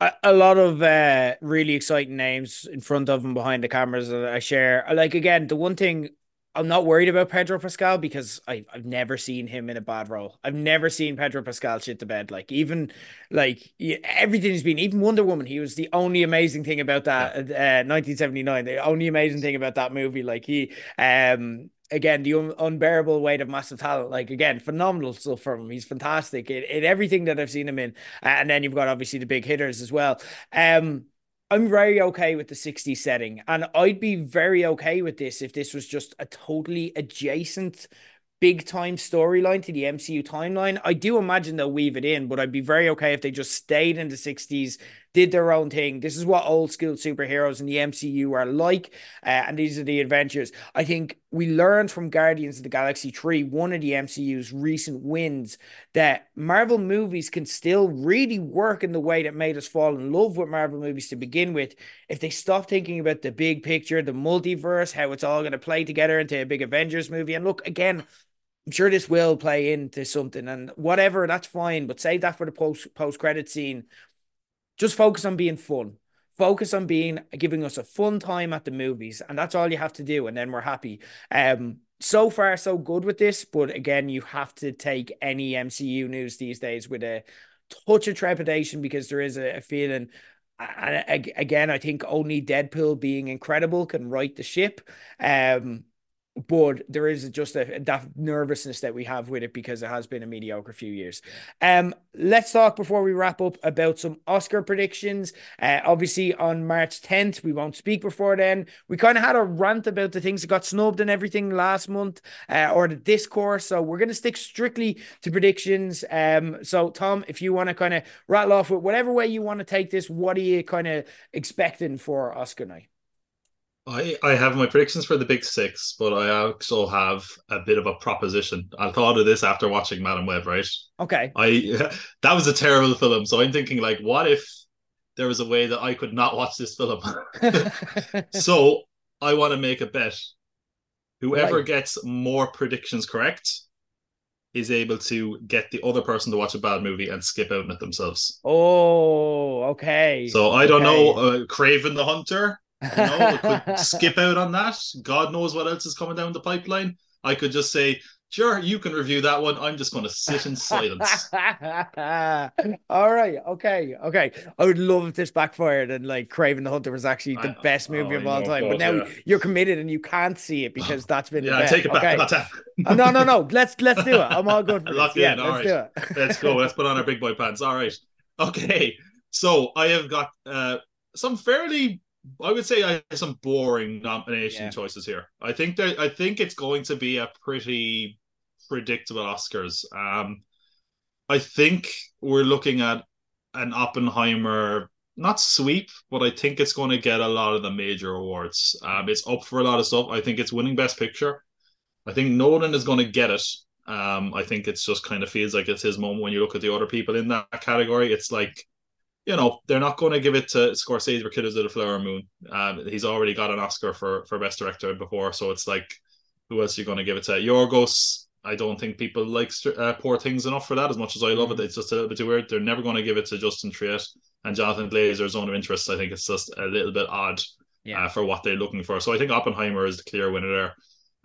[SPEAKER 1] A, a lot of uh, really exciting names in front of and behind the cameras that I share. Like again, the one thing I'm not worried about Pedro Pascal because I, I've never seen him in a bad role. I've never seen Pedro Pascal shit the bed. Like even like everything he's been, even Wonder Woman, he was the only amazing thing about that yeah. uh, 1979. The only amazing thing about that movie. Like he, um, again, the un- unbearable weight of massive talent. Like again, phenomenal stuff from him. He's fantastic in, in everything that I've seen him in. And then you've got obviously the big hitters as well. Um, I'm very okay with the 60 setting. And I'd be very okay with this if this was just a totally adjacent big time storyline to the MCU timeline. I do imagine they'll weave it in, but I'd be very okay if they just stayed in the 60s, did their own thing. This is what old school superheroes in the MCU are like, uh, and these are the adventures. I think we learned from Guardians of the Galaxy 3, one of the MCU's recent wins, that Marvel movies can still really work in the way that made us fall in love with Marvel movies to begin with. If they stop thinking about the big picture, the multiverse, how it's all going to play together into a big Avengers movie. And look, again, I'm sure this will play into something and whatever, that's fine. But save that for the post post credit scene just focus on being fun. Focus on being giving us a fun time at the movies, and that's all you have to do, and then we're happy. Um, so far so good with this, but again, you have to take any MCU news these days with a touch of trepidation because there is a, a feeling. And again, I think only Deadpool being incredible can right the ship. Um, but there is just a that nervousness that we have with it because it has been a mediocre few years. Um, let's talk before we wrap up about some Oscar predictions. Uh, obviously on March 10th, we won't speak before then. We kind of had a rant about the things that got snubbed and everything last month, uh, or the discourse. So we're going to stick strictly to predictions. Um, so Tom, if you want to kind of rattle off with whatever way you want to take this, what are you kind of expecting for Oscar night?
[SPEAKER 2] I, I have my predictions for the big six, but I also have a bit of a proposition. I thought of this after watching Madame Web, right?
[SPEAKER 1] Okay.
[SPEAKER 2] I that was a terrible film. So I'm thinking like, what if there was a way that I could not watch this film? so I want to make a bet. Whoever right. gets more predictions correct is able to get the other person to watch a bad movie and skip out on it themselves.
[SPEAKER 1] Oh, okay.
[SPEAKER 2] So I don't okay. know, uh, Kraven the Hunter you know, could skip out on that. God knows what else is coming down the pipeline. I could just say, sure, you can review that one. I'm just going to sit in silence.
[SPEAKER 1] All right. Okay. Okay. I would love if this backfired and like Kraven the Hunter was actually the I, best movie oh, of all time. but now yeah. you're committed and you can't see it because that's been
[SPEAKER 2] yeah. I take it back. Okay.
[SPEAKER 1] oh, no, no, no. Let's let's do it. I'm all good this. Yeah,
[SPEAKER 2] in. let's do it. let's go. Let's put on our big boy pants. All right. Okay. So I have got uh, some fairly I would say I have some boring nomination yeah. choices here. I think that I think it's going to be a pretty predictable Oscars. Um, I think we're looking at an Oppenheimer not sweep, but I think it's going to get a lot of the major awards. Um, it's up for a lot of stuff. I think it's winning Best Picture. I think Nolan is going to get it. Um, I think it's just kind of feels like it's his moment when you look at the other people in that category. It's like you know, they're not going to give it to Scorsese for Killers of the Flower Moon. Um, he's already got an Oscar for for Best Director before, so it's like, who else are you going to give it to? Yorgos. I don't think people like uh, Poor Things enough for that. As much as I love it, mm. it's just a little bit too weird. They're never going to give it to Justine Triet and Jonathan Glazer's Zone of Interest. I think it's just a little bit odd yeah. uh, for what they're looking for. So I think Oppenheimer is the clear winner there.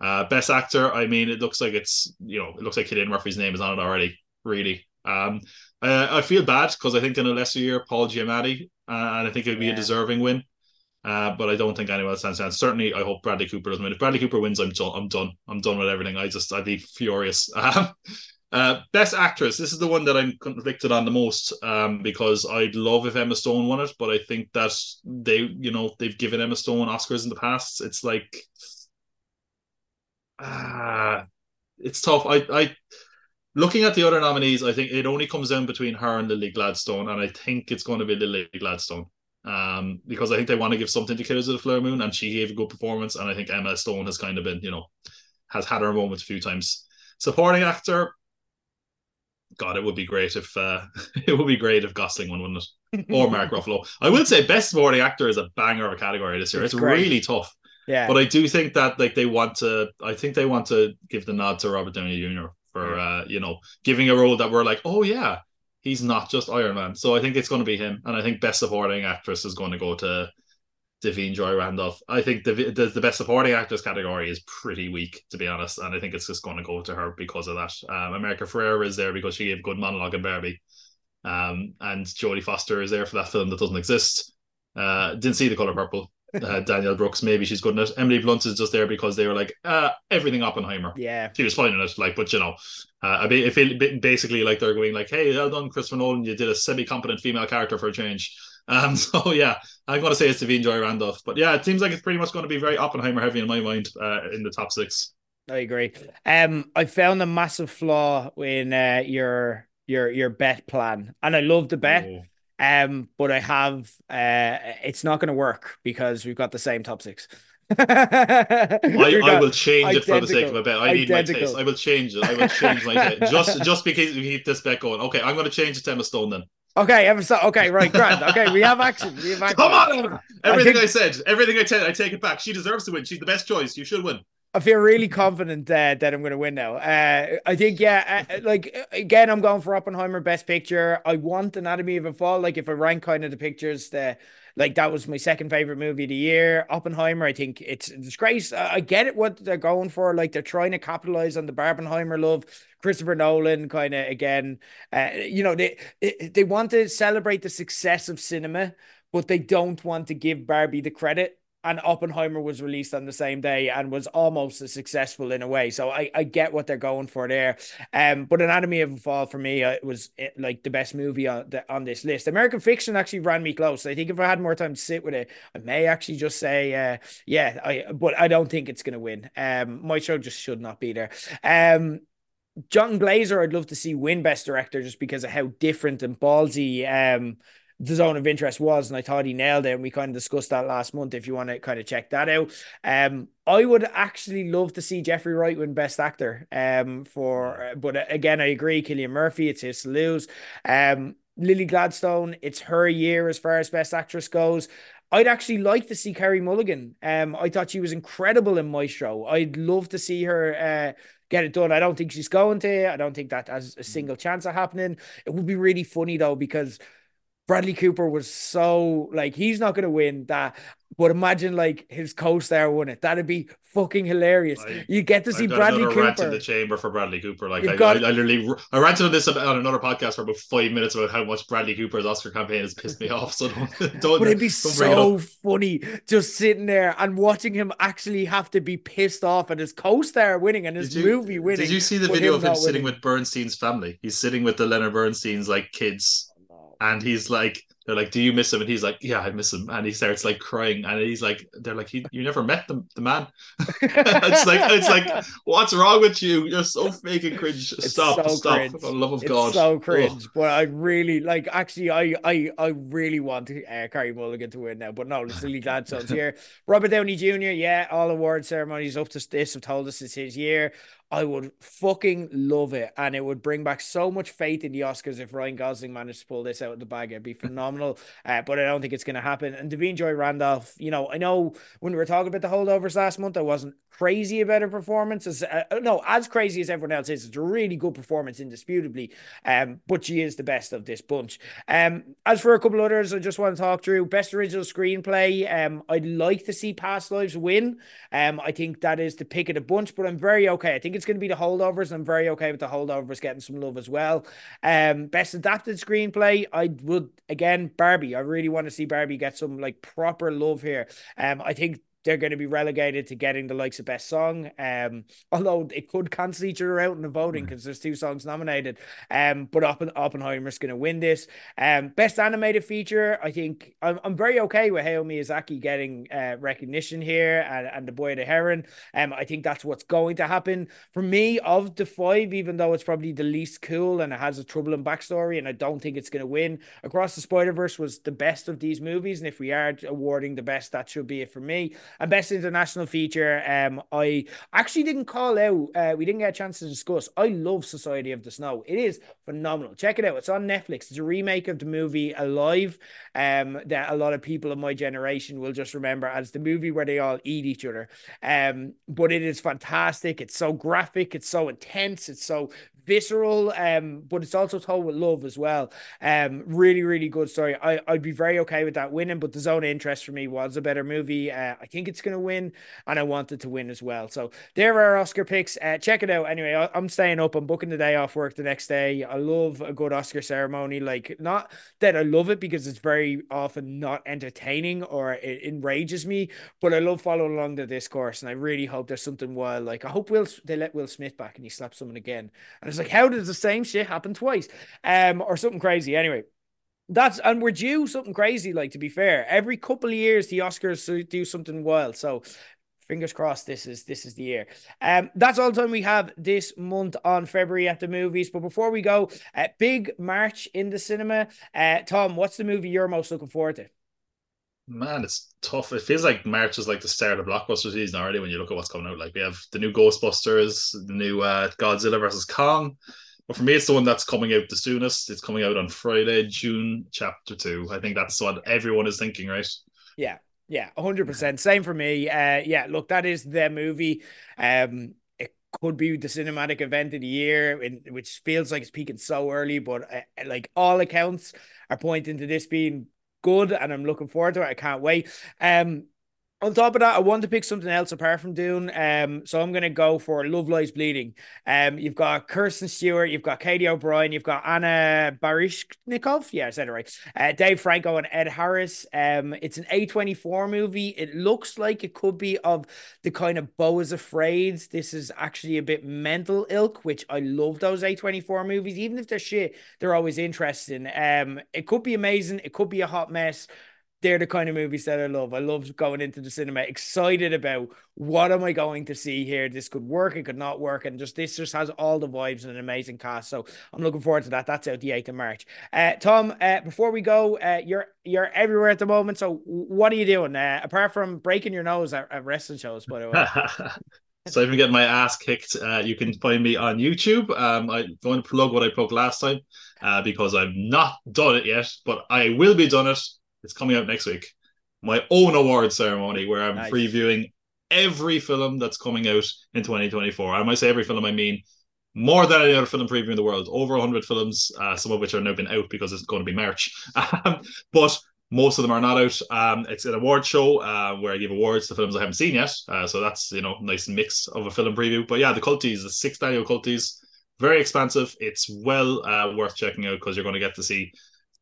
[SPEAKER 2] Uh, best actor, I mean, it looks like it's you know, it looks like Cillian Murphy's name is on it already. Really, um, uh, I feel bad because I think in a lesser year, Paul Giamatti, uh, and I think it would be yeah. a deserving win. Uh, but I don't think anyone else stands chance. Certainly, I hope Bradley Cooper doesn't win. If Bradley Cooper wins, I'm done. I'm done. I'm done with everything. I just, I'd be furious. Uh, best actress. This is the one that I'm conflicted on the most um, because I'd love if Emma Stone won it, but I think that they, you know, they've given Emma Stone Oscars in the past. It's like, ah, uh, it's tough. I, I looking at the other nominees, I think it only comes down between her and Lily Gladstone, and I think it's going to be Lily Gladstone. Um, because I think they want to give something to Killers of the Flower Moon, and she gave a good performance, and I think Emma Stone has kind of been, you know, has had her moments a few times. Supporting actor, God, it would be great if uh, it would be great if Gosling won, wouldn't it? Or Mark Ruffalo. I would say best supporting actor is a banger of a category this year. It's, it's really tough.
[SPEAKER 1] Yeah.
[SPEAKER 2] But I do think that like they want to I think they want to give the nod to Robert Downey Jr for yeah. uh, you know giving a role that we're like, oh yeah, he's not just Iron Man. So I think it's going to be him, and I think best supporting actress is going to go to Da'Vine Joy Randolph. I think the, the, the best supporting actress category is pretty weak, to be honest, and I think it's just going to go to her because of that. Um, America Ferrera is there because she gave good monologue in Barbie, um, and Jodie Foster is there for that film that doesn't exist. Uh, didn't see the color purple, uh, Danielle Brooks, maybe she's good in it. Emily Blunt is just there because they were like, uh, everything Oppenheimer.
[SPEAKER 1] Yeah.
[SPEAKER 2] She was fine in it, like, but you know, uh, I mean, feel basically like they're going like, hey, well done, Christopher Nolan, you did a semi-competent female character for a change. Um, so yeah, I'm going to say it's Da'Vine Joy Randolph, but yeah, it seems like it's pretty much going to be very Oppenheimer heavy in my mind uh, in the top six.
[SPEAKER 1] I agree. Um, I found a massive flaw in uh, your your your bet plan, and I love the bet. Oh Um, but I have uh, it's not going to work because we've got the same top six.
[SPEAKER 2] I, I will change it for the sake of a bet. I need identical. my taste. I will change it. I will change my taste. Just just because we keep this bet going. Okay, I'm going to change it to Emma Stone then.
[SPEAKER 1] Okay, Emma Stone. Okay, right, grand. Okay, we have action. We have action.
[SPEAKER 2] Come on! Everything I, think... I said, everything I said, I take it back. She deserves to win. She's the best choice. You should win.
[SPEAKER 1] I feel really confident uh, that I'm going to win now. Uh, I think, yeah, uh, like again, I'm going for Oppenheimer Best Picture. I want Anatomy of a Fall. Like if I rank kind of the pictures, the like that was my second favorite movie of the year. Oppenheimer, I think it's it's great. I get it what they're going for. Like they're trying to capitalize on the Barbenheimer love. Christopher Nolan, kind of again, uh, you know, they they want to celebrate the success of cinema, but they don't want to give Barbie the credit and Oppenheimer was released on the same day and was almost as successful in a way. So I, I get what they're going for there. Um, but Anatomy of a Fall for me uh, was it, like the best movie on the, on this list. American Fiction actually ran me close. I think if I had more time to sit with it, I may actually just say, uh, yeah, I. But I don't think it's going to win. Um, Maestro just should not be there. Um, Jonathan Glazer, I'd love to see win Best Director just because of how different and ballsy um the zone of interest was, and I thought he nailed it. And we kind of discussed that last month. If you want to kind of check that out, um, I would actually love to see Jeffrey Wright win Best Actor. Um, for but uh, again, I agree. Cillian Murphy, it's his to lose. Um, Lily Gladstone, it's her year as far as Best Actress goes. I'd actually like to see Carey Mulligan. Um, I thought she was incredible in Maestro. I'd love to see her uh, get it done. I don't think she's going to. I don't think that has a single chance of happening. It would be really funny though because Bradley Cooper was so like he's not going to win that. But imagine like his co-star won it. That'd be fucking hilarious. I, you get to see Bradley Cooper. Rant
[SPEAKER 2] in the chamber for Bradley Cooper. Like I, got, I, I, literally I ranted on this on another podcast for about five minutes about how much Bradley Cooper's Oscar campaign has pissed me off. So don't, don't
[SPEAKER 1] but it'd be so funny just sitting there and watching him actually have to be pissed off at his co-star winning and his
[SPEAKER 2] you,
[SPEAKER 1] movie winning.
[SPEAKER 2] Did you see the video him of him sitting winning. with Bernstein's family? He's sitting with the Leonard Bernstein's like kids and he's like they're like, "Do you miss him?" And he's like, "Yeah, I miss him." And he starts like crying, and he's like, "They're like, you never met the, the man." it's like, it's like, what's wrong with you? You're so fake and cringe. It's stop, so stop! Cringe. For the love of
[SPEAKER 1] it's
[SPEAKER 2] God,
[SPEAKER 1] so cringe. Ugh. But I really like. Actually, I, I, I really want uh, Carey Mulligan to win now. But no, it's really glad Son's here. Robert Downey Jr. Yeah, all award ceremonies up to this have told us it's his year. I would fucking love it. And it would bring back so much faith in the Oscars if Ryan Gosling managed to pull this out of the bag. It'd be phenomenal. Uh, but I don't think it's going to happen. And Da'Vine Joy Randolph, you know, I know when we were talking about the holdovers last month, I wasn't crazy about her performance. As, uh, no, as crazy as everyone else is. It's a really good performance, indisputably. Um, but she is the best of this bunch. Um, as for a couple others, I just want to talk through best original screenplay. Um, I'd like to see Past Lives win. Um, I think that is the pick of the bunch, but I'm very okay. I think it's it's going to be the holdovers. And I'm very okay with the holdovers getting some love as well. Um, best adapted screenplay, I would again Barbie. I really want to see Barbie get some like proper love here. Um, I think they're going to be relegated to getting the likes of best song. Um, although it could cancel each other out in the voting because mm. there's two songs nominated. Um, but Oppen- Oppenheimer's going to win this. Um, best animated feature. I think I'm, I'm very okay with Hayao Miyazaki getting uh, recognition here and, and the Boy the Heron. Um, I think that's what's going to happen for me of the five. Even though it's probably the least cool and it has a troubling backstory, and I don't think it's going to win. Across the Spider Verse was the best of these movies, and if we are awarding the best, that should be it for me. And best international feature, um, I actually didn't call out. Uh, we didn't get a chance to discuss. I love Society of the Snow. It is phenomenal. Check it out. It's on Netflix. It's a remake of the movie Alive. Um, that a lot of people of my generation will just remember as the movie where they all eat each other. Um, but it is fantastic. It's so graphic. It's so intense. It's so visceral, um, but it's also told with love as well. Um, really, really good story. I, I'd be very okay with that winning, but the zone of interest for me was a better movie. Uh, I think it's going to win, and I wanted to win as well. So there are Oscar picks. Uh, check it out. Anyway, I, am staying up. I'm booking the day off work the next day. I love a good Oscar ceremony. Like, not that I love it because it's very often not entertaining or it enrages me, but I love following along the discourse, and I really hope there's something wild. Like, I hope Will they let Will Smith back and he slaps someone again. And it's like, how does the same shit happen twice? Um, or something crazy. Anyway, that's and we're due something crazy. Like to be fair, every couple of years the Oscars do something wild. So fingers crossed this is this is the year um that's all the time we have this month on february at the movies but before we go uh, big march in the cinema uh tom what's the movie you're most looking forward to
[SPEAKER 2] Man, it's tough. It feels like March is like the start of blockbuster season already when you look at what's coming out. Like we have the new Ghostbusters, the new uh, Godzilla versus Kong. But for me, it's the one that's coming out the soonest. It's coming out on Friday, Dune chapter two. I think that's what everyone is thinking, right?
[SPEAKER 1] Yeah, yeah, hundred percent. Same for me. Uh, yeah, look, that is the movie. Um, it could be the cinematic event of the year, in, which feels like it's peaking so early, but uh, like all accounts are pointing to this being good, and I'm looking forward to it. I can't wait. Um, on top of that, I want to pick something else apart from Dune. Um, so I'm going to go for Love Lies Bleeding. Um, you've got Kristen Stewart, you've got Katy O'Brian, you've got Anna Baryshnikov. Yeah, I said it right. Uh, Dave Franco and Ed Harris. Um, it's an A24 movie. It looks like it could be of the kind of Beau is Afraid. This is actually a bit mental ilk, which I love those A24 movies. Even if they're shit, they're always interesting. Um, it could be amazing. It could be a hot mess they're the kind of movies that I love. I love going into the cinema excited about what am I going to see here. This could work, it could not work, and just this just has all the vibes and an amazing cast. So I'm looking forward to that. That's out the 8th of March. Uh, Tom, uh, before we go, uh, you're you're everywhere at the moment. So what are you doing uh, apart from breaking your nose at, at wrestling shows? By the way.
[SPEAKER 2] So if you get my ass kicked, uh, you can find me on YouTube. Um, I'm going to plug what I plugged last time uh, because I've not done it yet, but I will be done it it's coming out next week. My own award ceremony where I'm nice. previewing every film that's coming out in 2024. I might say every film, I mean more than any other film preview in the world. Over 100 films, uh, some of which are now been out because it's going to be March. Um, but most of them are not out. Um, it's an award show uh, where I give awards to films I haven't seen yet. Uh, so that's you know nice mix of a film preview. But yeah, the Culties, the sixth annual Culties, very expansive. It's well uh, worth checking out because you're going to get to see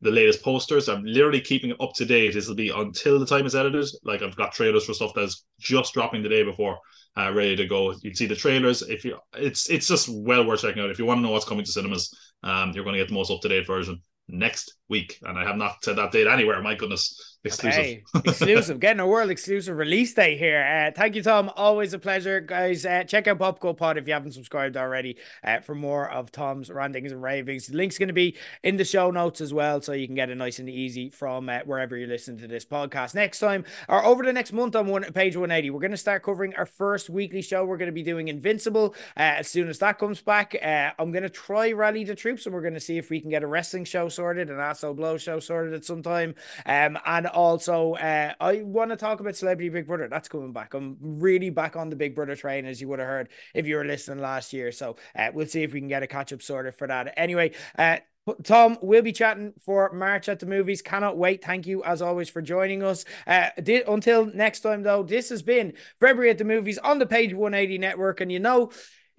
[SPEAKER 2] the latest posters. I'm literally keeping it up to date. This will be until the time it's edited. Like I've got trailers for stuff that's just dropping the day before, uh, ready to go. You'd see the trailers. If you, it's it's just well worth checking out. If you want to know what's coming to cinemas, um, you're going to get the most up to date version next week. And I have not said that date anywhere. My goodness. Exclusive. Okay.
[SPEAKER 1] exclusive. Getting a world exclusive release date here. Uh, thank you, Tom. Always a pleasure, guys. Uh, check out Pop Cult Pod if you haven't subscribed already uh, for more of Tom's rantings and ravings. The link's going to be in the show notes as well, so you can get it nice and easy from uh, wherever you're listening to this podcast. Next time, or over the next month on one page 180, we're going to start covering our first weekly show. We're going to be doing Invincible uh, as soon as that comes back. Uh, I'm going to try Rally the Troops, and we're going to see if we can get a wrestling show sorted, an Asshole Blow show sorted at some time. Um, and also, uh, I want to talk about Celebrity Big Brother. That's coming back. I'm really back on the Big Brother train, as you would have heard if you were listening last year. So uh, we'll see if we can get a catch up sorted for that. Anyway, uh, Tom, we'll be chatting for March at the movies. Cannot wait. Thank you, as always, for joining us. Uh, did, until next time, though, this has been February at the movies on the Page 180 Network. And you know,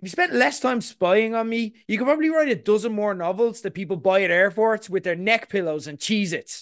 [SPEAKER 1] if you spent less time spying on me, you could probably write a dozen more novels that people buy at airports with their neck pillows and Cheez Its.